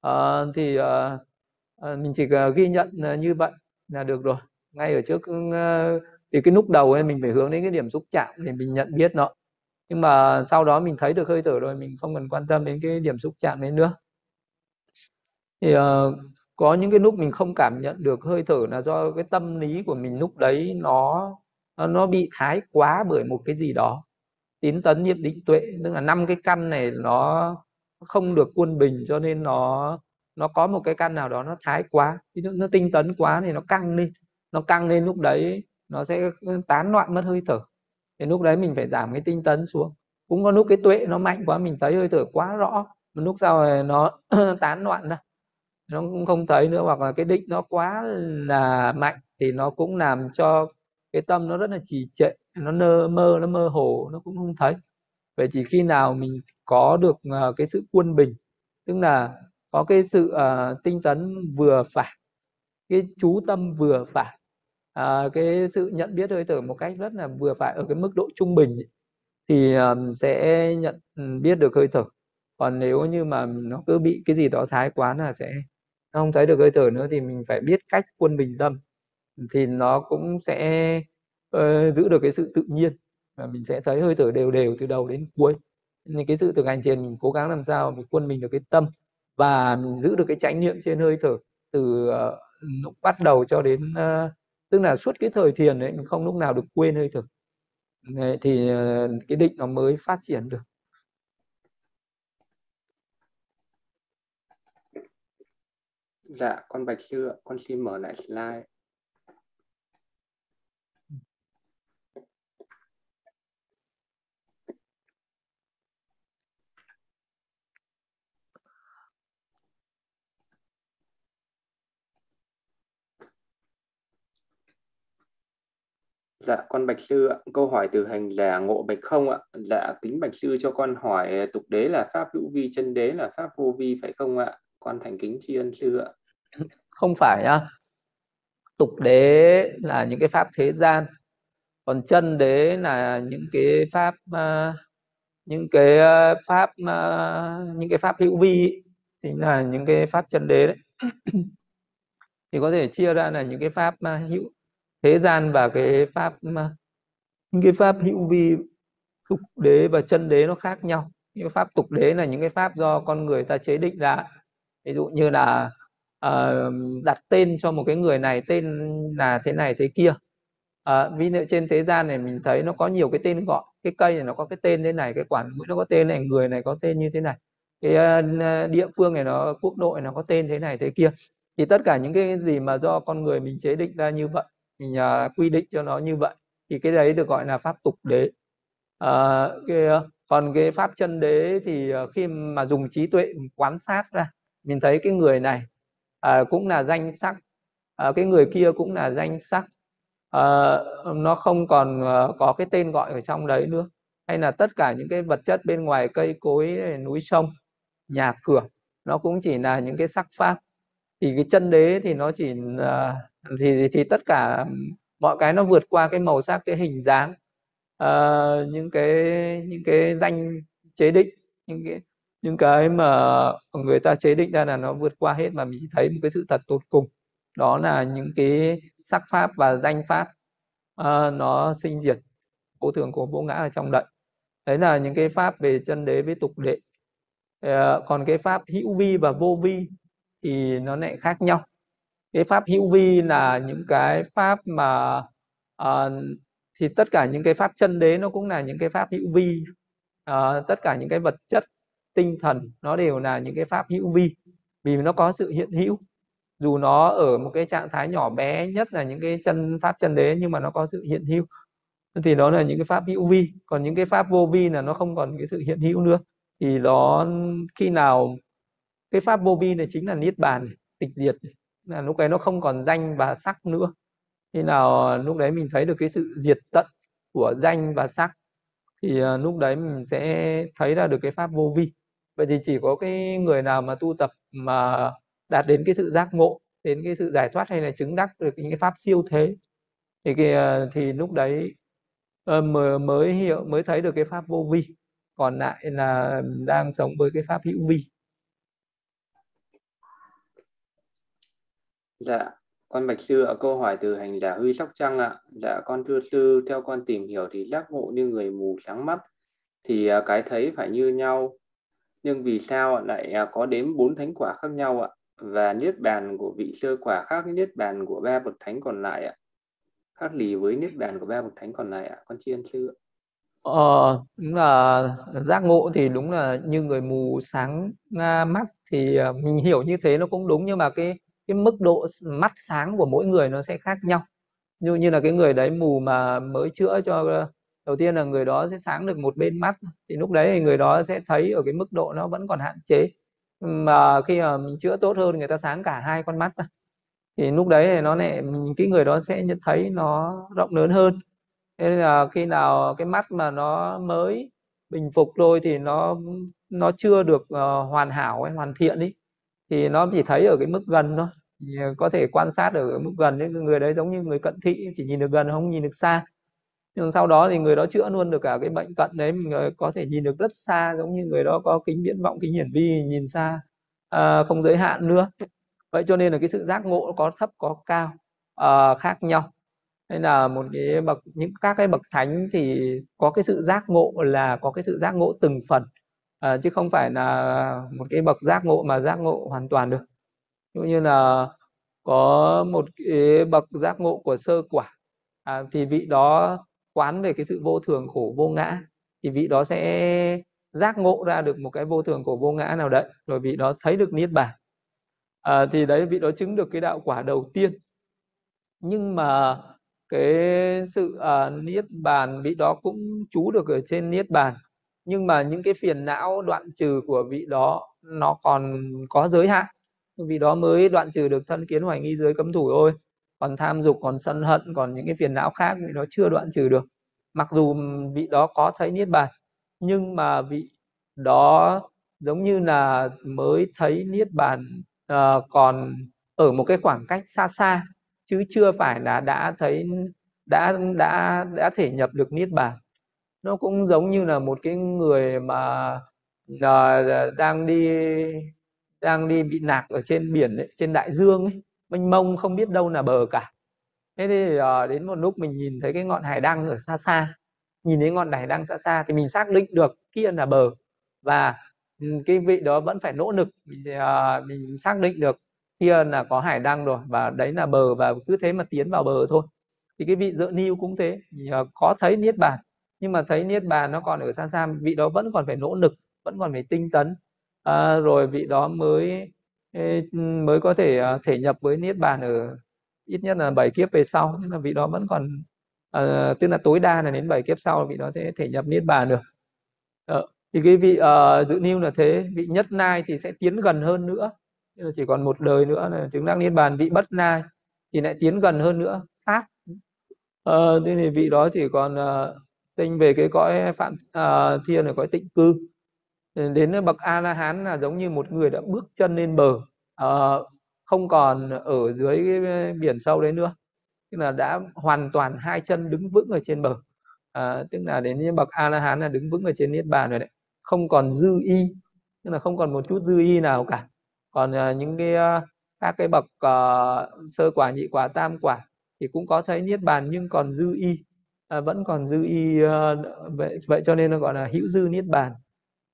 À, thì à, mình chỉ ghi nhận như vậy là được rồi. Ngay ở trước thì cái lúc đầu ấy mình phải hướng đến cái điểm xúc chạm để mình nhận biết nó. Nhưng mà sau đó mình thấy được hơi thở rồi mình không cần quan tâm đến cái điểm xúc chạm đấy nữa. Thì uh, có những cái lúc mình không cảm nhận được, hơi thở là do cái tâm lý của mình lúc đấy nó nó bị thái quá bởi một cái gì đó. Tín tấn nhiệt định tuệ, tức là năm cái căn này nó không được quân bình cho nên nó nó có một cái căn nào đó nó thái quá. Ví dụ nó tinh tấn quá thì nó căng lên nó căng lên lúc đấy nó sẽ tán loạn mất hơi thở. Thì lúc đấy mình phải giảm cái tinh tấn xuống. Cũng có lúc cái tuệ nó mạnh quá, mình thấy hơi thở quá rõ một lúc sau rồi nó tán loạn ra nó cũng không thấy nữa hoặc là cái định nó quá là mạnh thì nó cũng làm cho cái tâm nó rất là trì trệ nó nơ mơ nó mơ hồ nó cũng không thấy. Vậy chỉ khi nào mình có được uh, cái sự quân bình tức là có cái sự uh, tinh tấn vừa phải cái chú tâm vừa phải uh, cái sự nhận biết hơi thở một cách rất là vừa phải ở cái mức độ trung bình thì um, sẽ nhận ừ, biết được hơi thở. Còn nếu như mà nó cứ bị cái gì đó thái quá là sẽ không thấy được hơi thở nữa thì mình phải biết cách quân bình tâm. Thì nó cũng sẽ uh, giữ được cái sự tự nhiên và mình sẽ thấy hơi thở đều đều từ đầu đến cuối. Nên cái sự thực hành thiền mình cố gắng làm sao mình quân mình được cái tâm và mình giữ được cái trải niệm trên hơi thở từ uh, lúc bắt đầu cho đến uh, tức là suốt cái thời thiền đấy mình không lúc nào được quên hơi thở. Đấy, thì uh, cái định nó mới phát triển được. Dạ, con Bạch Sư ạ, con xin mở lại slide. Dạ, con Bạch Sư ạ. Câu hỏi từ hành là Ngộ Bạch Không ạ. Dạ, kính Bạch Sư cho con hỏi tục đế là pháp hữu vi, chân đế là pháp vô vi phải không ạ? Con thành kính tri ân sư ạ. Không phải nhá. Tục đế là những cái pháp thế gian. Còn chân đế là những cái pháp uh, những cái ờ, pháp uh, những cái pháp hữu vi chính là những cái pháp chân đế đấy. thì có thể chia ra là những cái pháp uh, hữu thế gian và cái pháp những cái pháp hữu vi tục đế và chân đế nó khác nhau những pháp tục đế là những cái pháp do con người ta chế định ra ví dụ như là uh, đặt tên cho một cái người này tên là thế này thế kia. Uh, ví dụ trên thế gian này mình thấy nó có nhiều cái tên gọi cái cây này nó có cái tên thế này cái quản mũi nó có tên này người này có tên như thế này. Cái uh, địa phương này nó quốc đội nó có tên thế này thế kia. Thì tất cả những cái gì mà do con người mình chế định ra như vậy mình uh, quy định cho nó như vậy thì cái đấy được gọi là pháp tục đế. À, cái, còn cái pháp chân đế thì khi mà dùng trí tuệ quan sát ra mình thấy cái người này à, cũng là danh sắc. À, cái người kia cũng là danh sắc. À, nó không còn à, có cái tên gọi ở trong đấy nữa. Hay là tất cả những cái vật chất bên ngoài cây cối núi sông nhà cửa nó cũng chỉ là những cái sắc pháp. Thì cái chân đế thì nó chỉ à, thì thì tất cả mọi cái nó vượt qua cái màu sắc cái hình dáng uh, những cái những cái danh chế định những cái những cái mà người ta chế định ra là nó vượt qua hết mà mình chỉ thấy một cái sự thật tột cùng. Đó là những cái sắc pháp và danh pháp uh, nó sinh diệt vô thường của vô ngã ở trong đậy. Đấy là những cái pháp về chân đế với tục đệ uh, ờ, còn cái pháp hữu vi và vô vi thì nó lại khác nhau. Cái pháp hữu vi là những cái pháp mà uh, thì tất cả những cái pháp chân đế nó cũng là những cái pháp hữu vi. Uh, tất cả những cái vật chất tinh thần, nó đều là những cái pháp hữu vi, vì nó có sự hiện hữu. Dù nó ở một cái trạng thái nhỏ bé nhất là những cái chân, pháp chân đế, nhưng mà nó có sự hiện hữu. Thì đó là những cái pháp hữu vi. Còn những cái pháp vô vi là nó không còn cái sự hiện hữu nữa. Thì nó khi nào cái pháp vô vi này chính là niết bàn, tịch diệt, là lúc đấy nó không còn danh và sắc nữa. Khi nào à, lúc đấy mình thấy được cái sự diệt tận của danh và sắc, thì à, lúc đấy mình sẽ thấy ra được cái pháp vô vi vậy thì chỉ có cái người nào mà tu tập mà đạt đến cái sự giác ngộ đến cái sự giải thoát hay là chứng đắc được những cái pháp siêu thế thì cái, ờ, thì lúc đấy ờ, mới mới hiểu mới thấy được cái pháp vô vi còn lại là đang sống với cái pháp hữu vi Dạ, con Bạch Sư ạ, câu hỏi từ hành giả Huy Sóc Trăng ạ. Dạ, con thưa sư, theo con tìm hiểu thì giác ngộ như người mù sáng mắt, thì ờ, cái thấy phải như nhau. Nhưng vì sao lại à, có đến bốn thánh quả khác nhau ạ? Và niết bàn của vị sơ quả khác với niết bàn của ba bậc thánh còn lại ạ? Khác lì với niết bàn của ba bậc thánh còn lại ạ? Con chiên sư ạ. Ờ, đúng là giác ngộ thì đúng là như người mù sáng à, mắt thì à, mình hiểu như thế nó cũng đúng nhưng mà cái cái mức độ mắt sáng của mỗi người nó sẽ khác nhau như như là cái người đấy mù mà mới chữa cho đầu tiên là người đó sẽ sáng được một bên mắt thì lúc đấy thì người đó sẽ thấy ở cái mức độ nó vẫn còn hạn chế. Mà khi mà mình chữa tốt hơn người ta sáng cả hai con mắt thì lúc đấy thì nó lại cái người đó sẽ nhận thấy nó rộng lớn hơn. Thế là khi nào cái mắt mà nó mới bình phục thôi thì nó nó chưa được uh, hoàn hảo hay hoàn thiện đi thì nó chỉ thấy ở cái mức gần thôi. Thì ờ, có thể quan sát ở mức gần. Những người đấy giống như người cận thị chỉ nhìn được gần không nhìn được xa nhưng sau đó thì người đó chữa luôn được cả cái bệnh cận đấy mình ờ, có thể nhìn được rất xa giống như người đó có kính viễn vọng kính hiển vi nhìn xa à, không giới hạn nữa. Vậy cho nên là cái sự giác ngộ có thấp có cao à, khác nhau. Nên là một cái bậc những các cái bậc thánh thì có cái sự giác ngộ là có cái sự giác ngộ từng phần à, chứ không phải là một cái bậc giác ngộ mà giác ngộ hoàn toàn được. Cũng như là có một cái bậc giác ngộ của sơ quả à, thì vị đó quán về cái sự vô thường khổ vô ngã thì vị đó sẽ giác ngộ ra được một cái vô thường khổ vô ngã nào đấy rồi vị đó thấy được niết bàn. À, thì đấy vị đó chứng được cái đạo quả đầu tiên. Nhưng mà cái sự uh, niết bàn vị đó cũng trú được ở trên niết bàn. Nhưng mà những cái phiền não đoạn trừ của vị đó nó còn có giới hạn. Vì đó mới đoạn trừ được thân kiến hoài nghi dưới cấm thủ thôi còn tham dục còn sân hận còn những cái phiền não khác thì nó chưa đoạn trừ được. Mặc dù vị đó có thấy niết bàn nhưng mà vị đó giống như là mới thấy niết bàn uh, còn ở một cái khoảng cách xa xa chứ chưa phải là đã thấy đã đã đã thể nhập được niết bàn. Nó cũng giống như là một cái người mà uh, đang đi đang đi bị nạc ở trên biển ấy, trên đại dương ấy mênh mông không biết đâu là bờ cả. Thế thì uh, đến một lúc mình nhìn thấy cái ngọn hải đăng ở xa xa nhìn thấy ngọn hải đăng xa xa thì mình xác định được kia là bờ và ừ, cái vị đó vẫn phải nỗ lực. Mình, uh, mình xác định được kia là có hải đăng rồi và đấy là bờ và cứ thế mà tiến vào bờ thôi. Thì cái vị dựa niu cũng thế thì, uh, có thấy niết bàn nhưng mà thấy niết bàn nó còn ở xa xa vị đó vẫn còn phải nỗ lực vẫn còn phải tinh tấn. À, rồi vị đó mới Ừ, mới có thể à, thể nhập với niết bàn ở ít nhất là bảy kiếp về sau nhưng mà vị đó vẫn còn uh, tức là tối đa là đến bảy kiếp sau vị đó sẽ thể nhập niết bàn được. Uh, thì cái vị uh, dự niu là thế vị nhất nai thì sẽ tiến gần hơn nữa chỉ còn một đời nữa là chứng đắc niết bàn. Vị bất nai thì lại tiến gần hơn nữa sát. Uh, thế thì vị đó chỉ còn uh, tinh về cái cõi phạm uh, thiên ở cõi tịnh cư. Ờ, đến ờ, bậc a la hán là giống như một người đã bước chân lên bờ. Uh, không còn ở dưới cái biển sâu đấy nữa. Tức là đã hoàn toàn hai chân đứng vững ở trên bờ. À, tức là đến như bậc a la hán là đứng vững ở trên niết bàn rồi đấy. Không còn dư y tức là không còn một chút dư y nào cả. Còn uh, những cái uh, các cái bậc uh, sơ quả nhị quả tam quả thì cũng có thấy niết bàn nhưng còn dư y. À, vẫn còn dư y uh, vậy vậy cho nên nó gọi là hữu dư niết bàn.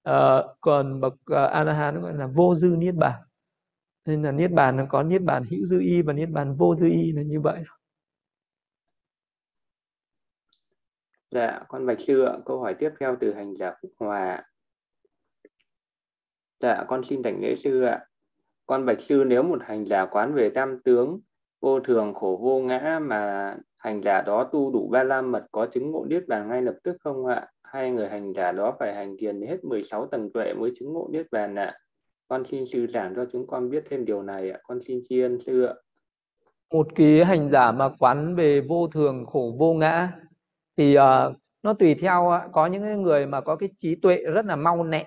Ờ, còn bậc ờ, uh, a gọi là vô dư niết bàn nên là niết bàn nó có niết bàn hữu dư y và niết bàn vô dư y là như vậy Dạ, con Bạch Sư ạ. Câu hỏi tiếp theo từ hành giả Phúc Hòa. Dạ, con xin thành lễ sư ạ. Con Bạch Sư nếu một hành giả quán về tam tướng, vô thường, khổ vô ngã mà hành giả đó tu đủ ba la mật có chứng ngộ niết bàn ngay lập tức không ạ? Hai người hành giả đó phải hành thiền hết 16 tầng tuệ mới chứng ngộ niết bàn ạ? Con xin sư giảng cho chúng con biết thêm điều này ạ. Con xin tri ân sư ạ. Một cái hành giả mà quán về vô thường, khổ vô ngã thì uh, nó tùy theo uh, có những người mà có cái trí tuệ rất là mau nẹ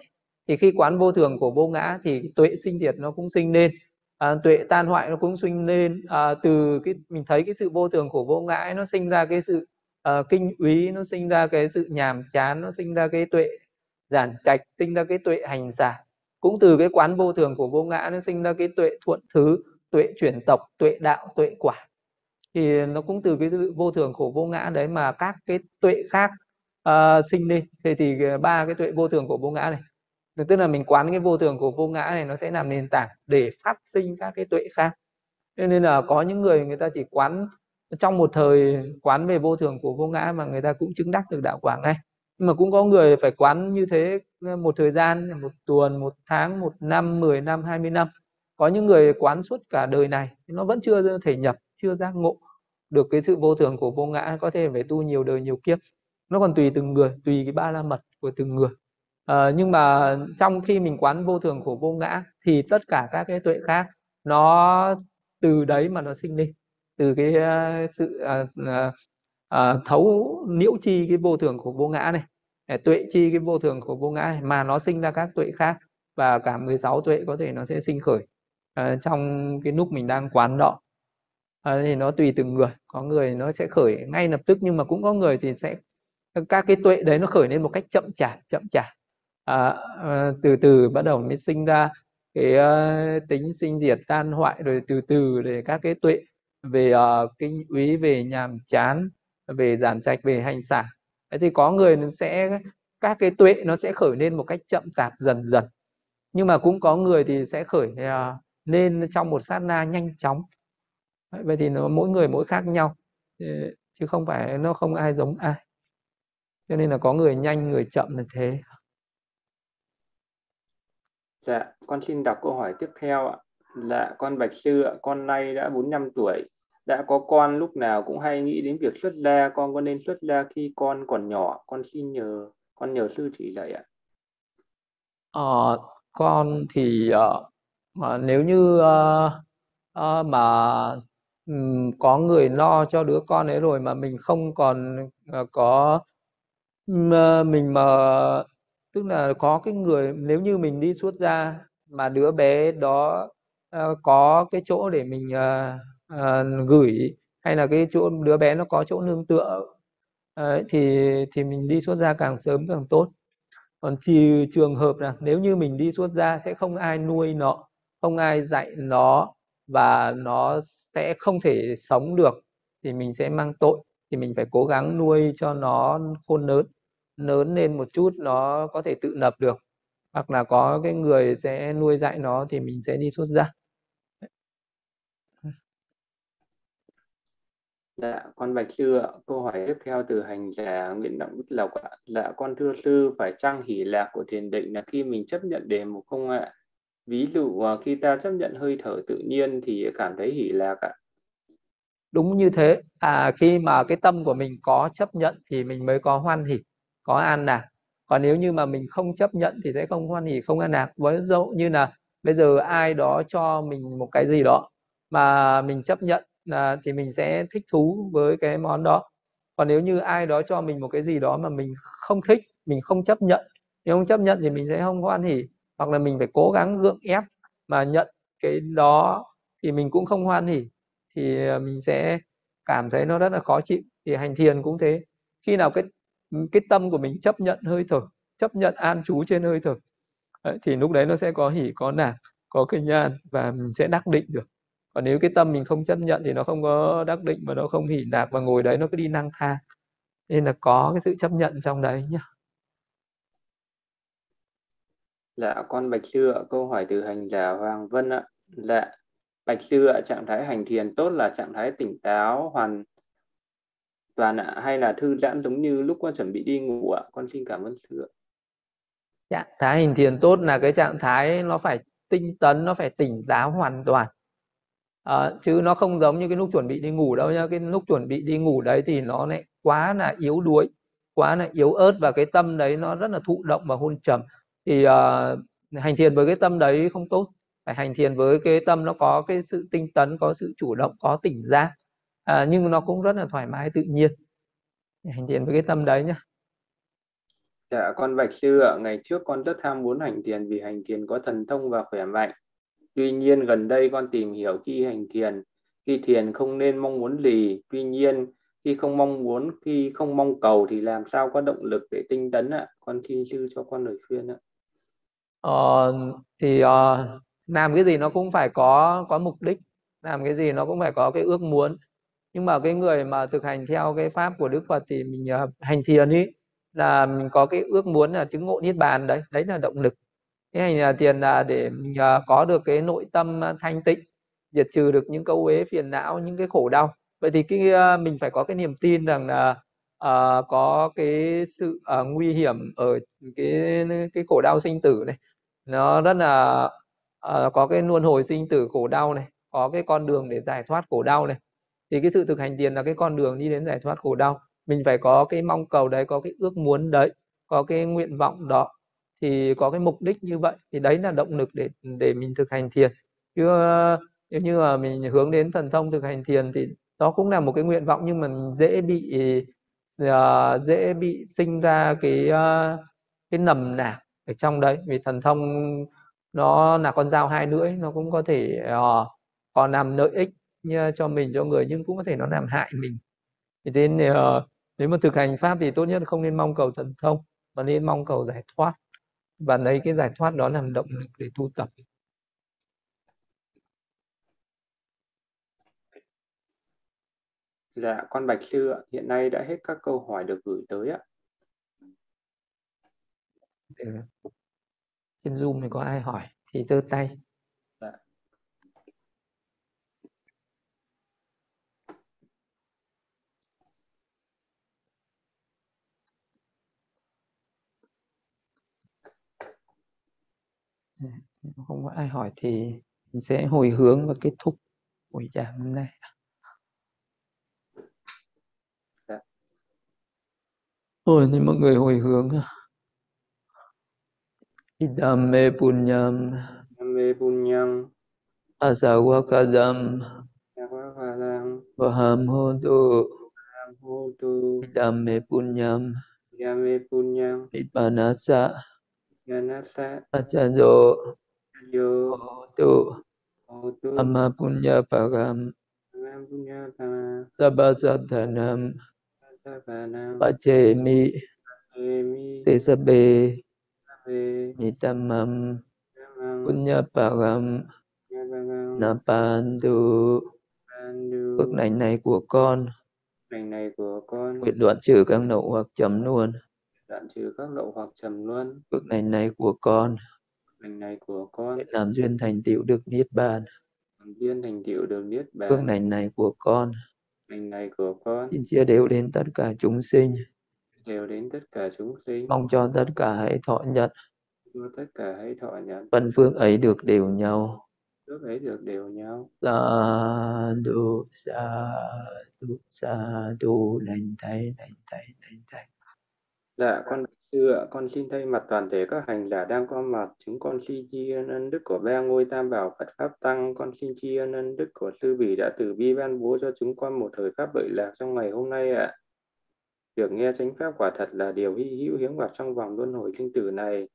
thì khi quán vô thường khổ vô ngã thì tuệ sinh diệt nó cũng sinh lên à, tuệ tan hoại nó cũng sinh lên à, từ cái mình thấy cái sự vô thường của vô ngã ấy, nó sinh ra cái sự uh, kinh úy nó sinh ra cái sự nhàm chán nó sinh ra cái tuệ giản trạch sinh ra cái tuệ hành giả cũng từ cái quán vô thường của vô ngã nó sinh ra cái tuệ thuận thứ tuệ chuyển tộc tuệ đạo tuệ quả. Thì nó cũng từ cái sự vô thường khổ vô ngã đấy mà các cái tuệ khác uh, sinh lên thế thì ờ, ba cái tuệ vô thường của vô ngã này. Tức là mình quán cái vô thường của vô ngã này nó sẽ làm nền tảng để phát sinh các cái tuệ khác. Nên là có những người người ta chỉ quán trong một thời quán về vô thường của vô ngã mà người ta cũng chứng đắc được đạo quả ngay. Nhưng mà cũng có người phải quán như thế ờ, một thời gian một tuần một tháng một năm mười năm hai mươi năm. Có những người quán suốt cả đời này nó vẫn chưa thể nhập chưa giác ngộ được cái sự vô thường của vô ngã. Có thể phải tu nhiều đời nhiều kiếp. Nó còn tùy từng người tùy cái ba la mật của từng người. À, nhưng mà trong khi mình quán vô thường của vô ngã thì tất cả các cái tuệ khác nó từ đấy mà nó sinh lên từ cái uh, sự uh, uh, thấu nhiễu chi cái vô thường của vô ngã này tuệ chi cái vô thường của vô ngã này, mà nó sinh ra các tuệ khác và cả 16 tuệ có thể nó sẽ sinh khởi uh, trong cái lúc mình đang quán đó à, ờ, thì nó tùy từng người có người nó sẽ khởi ngay lập tức nhưng mà cũng có người thì sẽ các cái tuệ đấy nó khởi lên một cách chậm chạp chậm chạp. À, từ từ bắt đầu mới sinh ra cái uh, tính sinh diệt tan hoại rồi từ từ để các cái tuệ về uh, kinh úy về nhàm chán về giản trạch về hành xả. Thế thì có người nó sẽ các cái tuệ nó sẽ khởi lên một cách chậm tạp dần dần. Nhưng mà cũng có người thì sẽ khởi uh, lên trong một sát na nhanh chóng. Vậy thì nó mỗi người mỗi khác nhau. Chứ không phải nó không ai giống ai. Cho nên là có người nhanh người chậm là thế. Dạ con xin đọc câu hỏi tiếp theo ạ là con bạch sư ạ con nay đã 45 tuổi. Đã có con lúc nào cũng hay nghĩ đến việc xuất gia con có nên xuất gia khi con còn nhỏ? Con xin nhờ con nhờ sư chỉ dạy ạ. Ờ, con thì uh, nếu như uh, uh, mà um, có người lo cho đứa con ấy rồi mà mình không còn uh, có mà mình mà tức là có cái người nếu như mình đi xuất gia mà đứa bé đó uh, có cái chỗ để mình uh, uh, gửi hay là cái chỗ đứa bé nó có chỗ nương tựa. Uh, thì thì mình đi xuất gia càng sớm càng tốt. Còn trừ trường hợp là nếu như mình đi xuất gia sẽ không ai nuôi nó không ai dạy nó và nó sẽ không thể sống được thì mình sẽ mang tội. Thì mình phải cố gắng nuôi cho nó khôn lớn lớn lên một chút nó có thể tự lập được. Hoặc là có cái người sẽ nuôi dạy nó thì mình sẽ đi xuất gia Dạ, con Bạch Sư ạ. Câu hỏi tiếp theo từ hành giả Nguyễn Đặng Bích Lộc ạ. Dạ, con thưa sư, phải chăng hỷ lạc của thiền định là khi mình chấp nhận đề mục không ạ? Ví dụ à, khi ta chấp nhận hơi thở tự nhiên thì cảm thấy hỷ lạc ạ. Đúng như thế. À, khi mà cái tâm của mình có chấp nhận thì mình mới có hoan hỷ, có an lạc. Còn nếu như mà mình không chấp nhận thì sẽ không hoan hỷ, không an lạc. Với dụ như là bây giờ ai đó cho mình một cái gì đó mà mình chấp nhận là thì mình sẽ thích thú với cái món đó. Còn nếu như ai đó cho mình một cái gì đó mà mình không thích, mình không chấp nhận, nếu không chấp nhận thì mình sẽ không hoan hỉ, hoặc là mình phải cố gắng gượng ép mà nhận cái đó thì mình cũng không hoan hỉ, thì ờ, mình sẽ cảm thấy nó rất là khó chịu. Thì hành thiền cũng thế, khi nào cái cái tâm của mình chấp nhận hơi thở, chấp nhận an trú trên hơi thở thì lúc đấy nó sẽ có hỉ, có nạc có kinh nhan và mình sẽ đắc định được còn nếu cái tâm mình không chấp nhận thì nó không có đắc định và nó không hỉ lạc và ngồi đấy nó cứ đi năng thang nên là có cái sự chấp nhận trong đấy nhá Dạ, con Bạch Sư ạ, câu hỏi từ hành giả Hoàng Vân ạ. Dạ, Bạch Sư ạ, trạng thái hành thiền tốt là trạng thái tỉnh táo hoàn toàn ạ, hay là thư giãn giống như lúc con chuẩn bị đi ngủ ạ? Con xin cảm ơn Sư ạ. Trạng thái hành thiền tốt là cái trạng thái nó phải tinh tấn, nó phải tỉnh táo hoàn toàn à, chứ nó không giống như cái lúc chuẩn bị đi ngủ đâu nhá cái lúc chuẩn bị đi ngủ đấy thì nó lại quá là yếu đuối quá là yếu ớt và cái tâm đấy nó rất là thụ động và hôn trầm. Thì uh, hành thiền với cái tâm đấy không tốt. Phải hành thiền với cái tâm nó có cái sự tinh tấn có sự chủ động có tỉnh giác. À, nhưng nó cũng rất là thoải mái tự nhiên. Hành thiền với cái tâm đấy nhá. Dạ, con Bạch Sư ạ, ngày trước con rất ham muốn hành thiền vì hành thiền có thần thông và khỏe mạnh. Tuy nhiên gần đây con tìm hiểu khi hành thiền, khi thiền không nên mong muốn gì. Tuy nhiên khi không mong muốn, khi không mong cầu thì làm sao có động lực để tinh tấn ạ? Con xin sư cho con lời khuyên ạ. Ờ, thì uh, làm cái gì nó cũng phải có có mục đích, làm cái gì nó cũng phải có cái ước muốn. Nhưng mà cái người mà thực hành theo cái pháp của Đức Phật thì mình uh, hành thiền ý là mình có cái ước muốn là chứng ngộ niết bàn đấy, đấy là động lực cái hành là tiền là để mình có được cái nội tâm à, thanh tịnh diệt trừ được những câu uế phiền não những cái khổ đau. Vậy thì cái à, mình phải có cái niềm tin rằng là uh, có cái sự uh, nguy hiểm ở cái cái khổ đau sinh tử này. Nó rất là uh, có cái luân hồi sinh tử khổ đau này có cái con đường để giải thoát khổ đau này. Thì cái sự thực hành tiền là cái con đường đi đến giải thoát khổ đau. Mình phải có cái mong cầu đấy có cái ước muốn đấy có cái nguyện vọng đó thì có cái mục đích như vậy thì đấy là động lực để để mình thực hành thiền. Chứ ờ, nếu như mà mình hướng đến thần thông thực hành thiền thì đó cũng là một cái nguyện vọng nhưng mà dễ bị uh, dễ bị sinh ra cái uh, cái nầm nạc ở trong đấy. Vì thần thông nó là con dao hai lưỡi nó cũng có thể uh, còn làm lợi ích như cho mình cho người nhưng cũng có thể nó làm hại mình. Thì thế nên uh, nếu mà thực hành pháp thì tốt nhất không nên mong cầu thần thông mà nên mong cầu giải thoát và lấy cái giải thoát đó làm động lực để tu tập Dạ, con Bạch Sư ạ, hiện nay đã hết các câu hỏi được gửi tới ạ. Trên Zoom thì có ai hỏi thì giơ tay. Dạ. Không có ai hỏi thì mình sẽ hồi hướng và kết thúc buổi giảng hôm nay. Dạ. Ôi, thì mọi người hồi hướng. Idame punyam. Name Punyam, asawakadam. Yavakalang, vaham hotu. Hotu, Idame punyam. Yame Punyam, Yanasa, acajo Yo, hotu Hotu, amma punya param. Nam Punya Sama, sabbasadhanam Savanam, pacemi Emi, tesabe. Mitamam. Punya param. Napandu. Pandu, phước lành này của con. Lành này của con, nguyện đoạn trừ các nậu hoặc trầm luôn đoạn trừ các lậu hoặc trầm luân, phước lành này của con. Lành này của con, nguyện làm duyên thành tựu được niết bàn. Làm duyên thành tựu được niết phước bàn, lành này của con. Lành này của con, xin chia đều đến tất cả chúng sinh. Đều đến tất cả chúng sinh, mong cho tất cả hãy thọ nhận. Cho tất cả hãy thọ nhận, phần phước ấy được đều nhau. Trước ấy được đều nhau. sa du sa du sa du lành thay lành thay lành thay Dạ, con sư ạ, con xin thay mặt toàn thể các hành giả đang có mặt, chúng con xin tri ân ân đức của ba ngôi tam bảo Phật Pháp Tăng, con xin tri ân ân đức của Sư Bỉ đã từ bi ban bố cho chúng con một thời pháp lợi lạc trong ngày hôm nay ạ. được nghe chánh pháp quả thật là điều hy hữu hiếm gặp trong vòng luân hồi sinh tử này.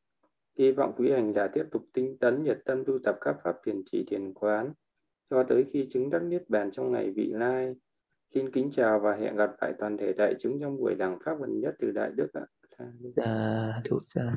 Hy vọng quý hành giả tiếp tục tinh tấn nhiệt tâm tu tập các pháp thiền chỉ thiền quán, cho tới khi chứng đắc niết bàn trong ngày vị lai. Xin kính chào và hẹn gặp lại toàn thể đại chúng trong buổi giảng pháp gần nhất từ Đại Đức ạ. Sa